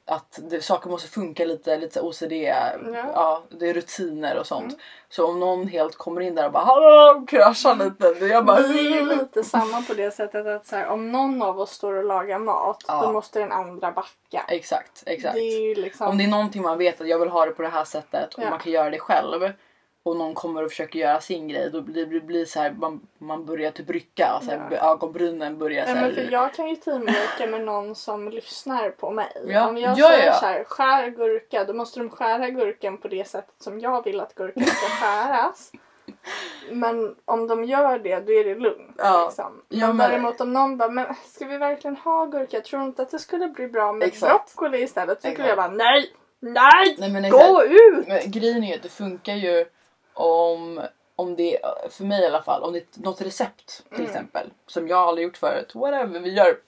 att det, saker måste funka lite, lite OCD, ja. det är rutiner och sånt. Mm. Så om någon helt kommer in där och bara hallå kraschar lite, då jag bara Vi är ju lite samma på det sättet att så här, om någon av oss står och lagar mat Ja. då måste den andra backa. Exakt, exakt. Det liksom... Om det är någonting man vet att jag vill ha det på det här sättet och Ja. man kan göra det själv och någon kommer och försöker göra sin grej då blir det blir så här, man, man börjar typ rycka, så här, Ja. ögonbrynen börjar så Nej, men för här, jag kan ju teamworka med någon som lyssnar på mig. Ja, Om jag ja, säger ja. så här, skär gurka, då måste de skära gurkan på det sättet som jag vill att gurkan ska [LAUGHS] skäras. Men om de gör det då är det lugnt. Ja. Liksom. Ja, men men- däremot om någon bara, men ska vi verkligen ha gurka? Jag tror inte att det skulle bli bra med Exakt. broccoli istället. Så skulle jag bara, nej! Nej! Nej, men. Gå ut! Men grejen är ju att det funkar ju om, om det, för mig i alla fall, om det är något recept till Mm. exempel som jag aldrig gjort förut. Whatever, vi gör.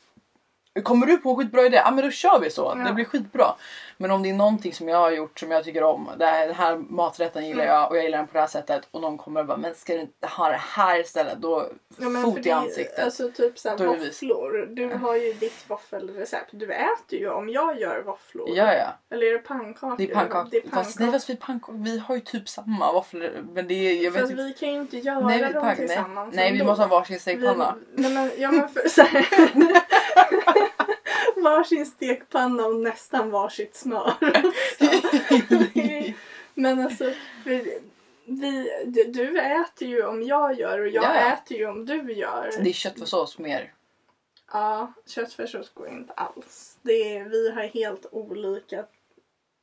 Kommer du på en skitbra idé? Ja men då kör vi så. Det Ja. blir skitbra. Men om det är någonting som jag har gjort som jag tycker om. Det här, den här maträtten gillar Mm. jag och jag gillar den på det här sättet. Och någon kommer och bara men ska du inte ha det här istället? Då Ja, fot i det- ansiktet. Alltså typ såhär det våfflor. Du har ju ditt våffelrecept. Du äter ju om jag gör våfflor. Ja ja. Eller är det pannkakor? Det är pannkakor. Det är Fast, pannkakor. nej, fast vi, pannkakor, vi har ju typ samma våfflor. Men det är, jag vet Fast inte. vi kan ju inte göra Nej, dem pank, nej. tillsammans. nej vi måste ha varsin stekpanna. Nej men, ja men för, [LAUGHS] [LAUGHS] varsin stekpanna och nästan varsitt smör. [LAUGHS] men alltså, vi, du, äter ju om jag gör och jag Ja, ja. äter ju om du gör. det är köttfärssås mer. Ja, köttfärssås går inte alls. Det är, vi har helt olika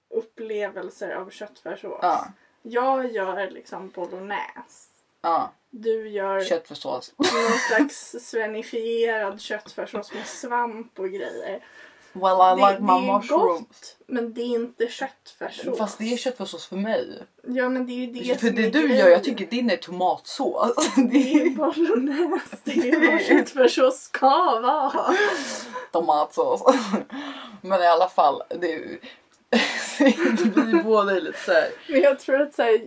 upplevelser av köttfärssås. Ja. Jag gör liksom bolognese. Ja. Du gör Köttfärssås. någon [LAUGHS] slags svenifierad köttfärssås med svamp och grejer. Well I Det, like det my är mushrooms. gott, men det är inte köttfärssås. Fast det är köttfärssås för mig. Ja, men det är ju det för som det är du grejen. gör, jag tycker din är tomatsås. Det [LAUGHS] Det är bolognese. Det är vad [LAUGHS] köttfärssås ska vara. tomatsås. Men i alla fall, det är vi båda är lite såhär. Men jag tror att så här,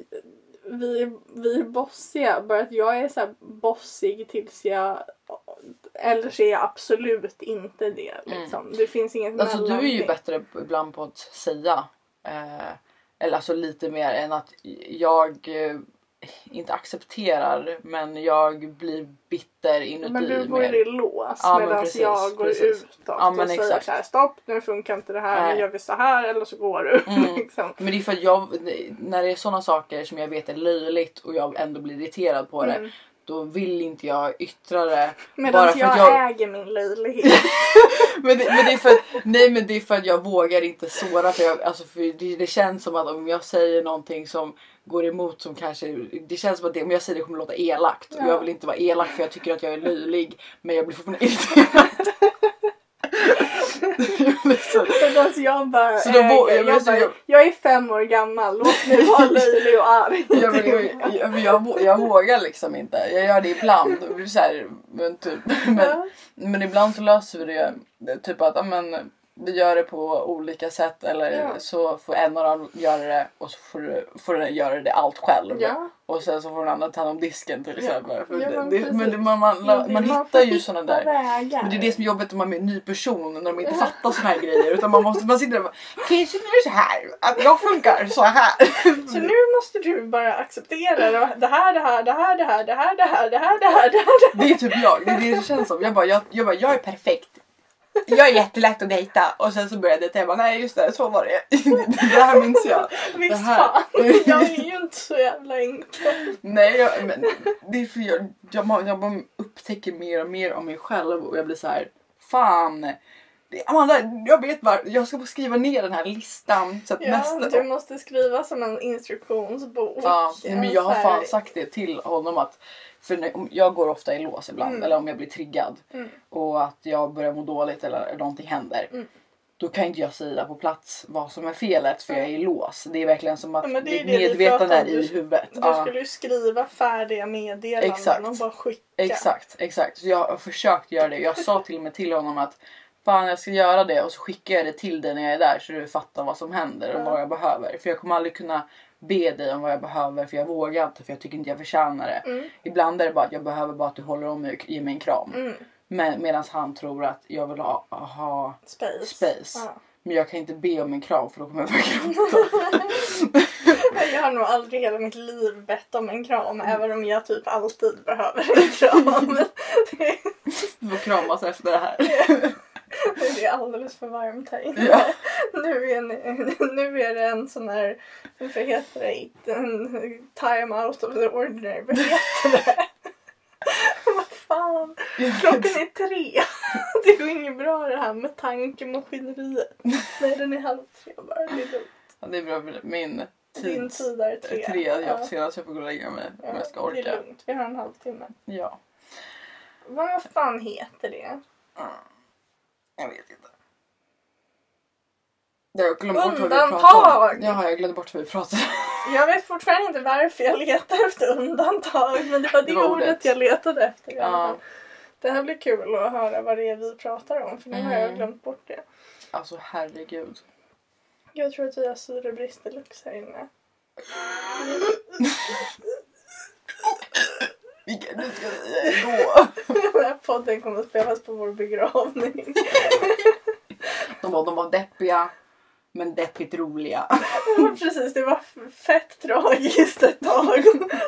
vi, vi är bossiga. Bara att jag är så här bossig tills jag... Eller så är jag absolut inte det. Liksom. Det finns inget Alltså du är ju bättre ibland på att säga. Eh, eller alltså lite mer än att jag eh, inte accepterar men jag blir bitter inuti Men du går mer. i lås Ja, medan precis, jag går precis. utåt Ja, men och säger exakt. så här, stopp nu funkar inte det här, Nej. nu gör vi så här eller så går du. Mm. [LAUGHS] liksom. Men det är för att jag, när det är sådana saker som jag vet är löjligt och jag ändå blir irriterad på det. Mm. Då vill inte jag yttra det. Medan bara för jag, att jag... äger min löjlighet. [LAUGHS] Men det, men det är för att, nej men det är för att jag vågar inte såra för, jag, alltså för det, det känns som att om jag säger någonting som går emot som kanske, det känns som att det, om jag säger det kommer låta elakt och Ja. jag vill inte vara elak för jag tycker att jag är löjlig men jag blir fortfarande [LAUGHS] irriterad. liksom. Medan jag bara Så då äger. vå- jag jag, vet- bara, jag- jag är fem år gammal, låt mig vara [LAUGHS] löjlig och arg. jag, men, jag, jag, jag, vå- jag vågar liksom inte. Jag gör det ibland. Så här, men, typ, men, Ja. men ibland så löser vi det. Typ att ja, men, vi gör det på olika sätt eller Ja. så får en av dem göra det och så får, du, får den göra det allt själv. Ja. Och sen så får den andra ta hand om disken till exempel. Ja, det, men det, men man, man, man får hittar ju såna där. Vägar. Men det är det som är jobbigt om man är en ny person när de inte fattar såna här grejer. Utan man, måste, man sitter där och bara okej så nu är det så här. Att jag funkar så här. [LAUGHS] Så nu måste du bara acceptera det det här, det här, det här, det här, det här, det här, det här, det här, det här. Det är typ jag. Det är det det känns som. Jag bara, jag, jag, bara, jag är perfekt. Jag är jättelätt att dejta. Och sen så började jag bara, nej just det, så var det. [LAUGHS] Det här minns jag. Visst här. fan. Jag [LAUGHS] är ju inte så jävla enkel. Nej, jag, men det är för jag, jag, jag bara upptäcker mer och mer om mig själv och jag blir så här, fan. Det, Amanda, jag vet vad, jag ska skriva ner den här listan så att Ja, nästa... du måste skriva som en instruktionsbok. Ja, men jag har fan sagt det till honom att för jag går ofta i lås ibland Mm. eller om jag blir triggad Mm. och att jag börjar må dåligt eller någonting händer. Mm. Då kan inte jag säga på plats vad som är felet för jag är i lås. Det är verkligen som att Ja, mitt medvetande är i huvudet. Du Ja. skulle ju skriva färdiga meddelanden Exakt. och bara skicka. Exakt, exakt. Så jag har försökt göra det. Jag sa till och med till honom att fan jag ska göra det och så skickar jag det till dig när jag är där så du fattar vad som händer och Ja. vad jag behöver. För jag kommer aldrig kunna be dig om vad jag behöver för jag vågar inte för jag tycker inte jag förtjänar det. Mm. Ibland är det bara att jag behöver bara att du håller om mig och ger mig en kram. Mm. Men, Medan han tror att jag vill ha, ha Space. space. Ja. Men jag kan inte be om en kram för då kommer jag börja gråta. [LAUGHS] Jag har nog aldrig i hela mitt liv bett om en kram även om jag typ alltid behöver en kram. [LAUGHS] Du får kramas efter det här. [LAUGHS] [LAUGHS] det är alldeles för varmt här inne. Ja. [LAUGHS] Nu, är ni, [LAUGHS] nu är det en sån här, vad heter det, en time out of the ordinary. Vad heter det? Vad fan, klockan är tre. Det går inget bra det här med tankemaskineriet. Nej den är halv tre bara, det är dumt. Ja, det är bra. Min, Din tids... tid är tre. Tre, jag Ja. se att jag får gå och lägga mig om jag ska Det är orka. lugnt, vi har en halvtimme. Ja. Vad fan heter det? Mm. Jag vet inte. Jag glömde bort vad vi Undantag! pratade om. Jaha, jag glömde bort vad vi pratade. Jag vet fortfarande inte varför jag letar efter undantag men det var det, Det var ordet. ordet. jag letade efter. Ja. Det här blir kul att höra vad det är vi pratar om för nu har jag Mm. glömt bort det. Alltså herregud. Jag tror att vi har syrebrist deluxe här inne. [LAUGHS] [LAUGHS] Vilken nu ska vi gå? [LAUGHS] Den här podden kommer att spelas på vår begravning. De var, de var deppiga. Men deppigt roliga. Precis, det var fett tragiskt ett tag.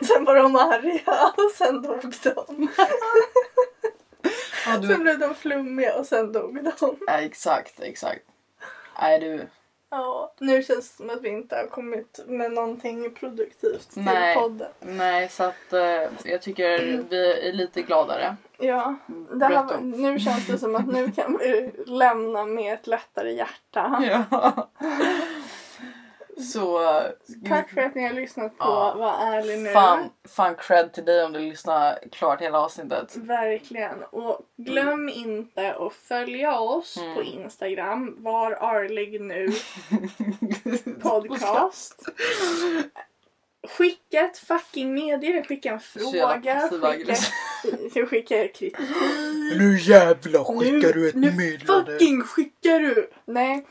Sen var de arga och sen dog de. Ja, Sen du... blev de flummiga och sen dog de. ja, exakt, exakt. Nej du. Ja, nu känns det som att vi inte har kommit med någonting produktivt till Nej. podden. Nej, så att eh, jag tycker vi är lite gladare. Ja, det här, nu känns det som att nu kan vi lämna med ett lättare hjärta. [LAUGHS] Ja. Så... Tack för att ni har lyssnat på Ja. Var ärlig nu. Fan, fan cred till dig om du lyssnar klart hela avsnittet. Verkligen. Och glöm inte att följa oss Mm. på Instagram. Var arlig nu [LAUGHS] podcast. [LAUGHS] Skicka ett fucking meddelande, skicka en fråga, skicka, [LAUGHS] skicka kritik. Nu jävlar skickar Nu- du ett nu meddelande. fucking skickar du! Nej,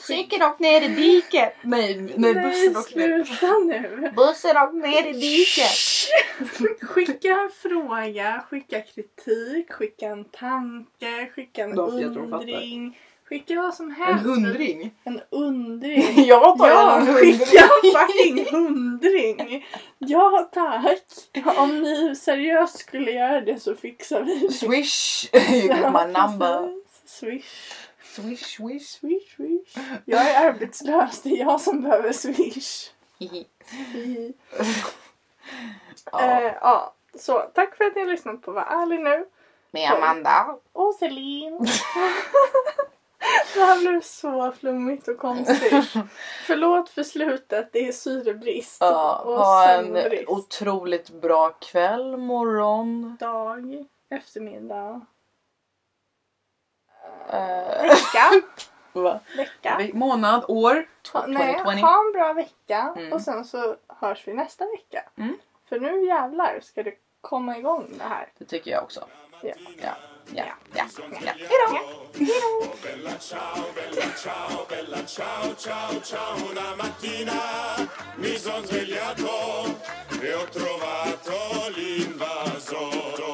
Cykeln åkte ner i diket. Nej, nej bussen nej åkte ner. sluta nu. Bussen åkte ner i diket. Skicka en fråga, skicka kritik, skicka en tanke, skicka en undring. Skicka vad som En helst. hundring. En undring. [LAUGHS] Jag tar Ja, en hundring. skicka [LAUGHS] en fucking hundring! Ja tack! Om ni seriöst skulle göra det så fixar vi det. Swish. [LAUGHS] You got my number. Swish. Swish, swish. Swish, swish. Jag är arbetslös, det är jag som behöver swish. Ja. Eh, ja. Så tack för att ni har lyssnat på Var ärlig nu. med Amanda. Och Celine. Det här blev så flummigt och konstigt. [LAUGHS] Förlåt för slutet, det är syrebrist. Ja, och ha en sömnbrist. otroligt bra kväll, morgon. Dag, eftermiddag, Eh, vecka. [LAUGHS] va? vecka. Ve- Månad, år. Ha, nej, 2020. ha en bra vecka Mm. och sen så hörs vi nästa vecka. Mm. För nu jävlar ska det komma igång det här. Det tycker jag också. Ja. Ja, yeah, Bella ciao, bella ciao, bella ciao, ciao, ciao. Una mattina mi sono svegliato e ho trovato l'invasore.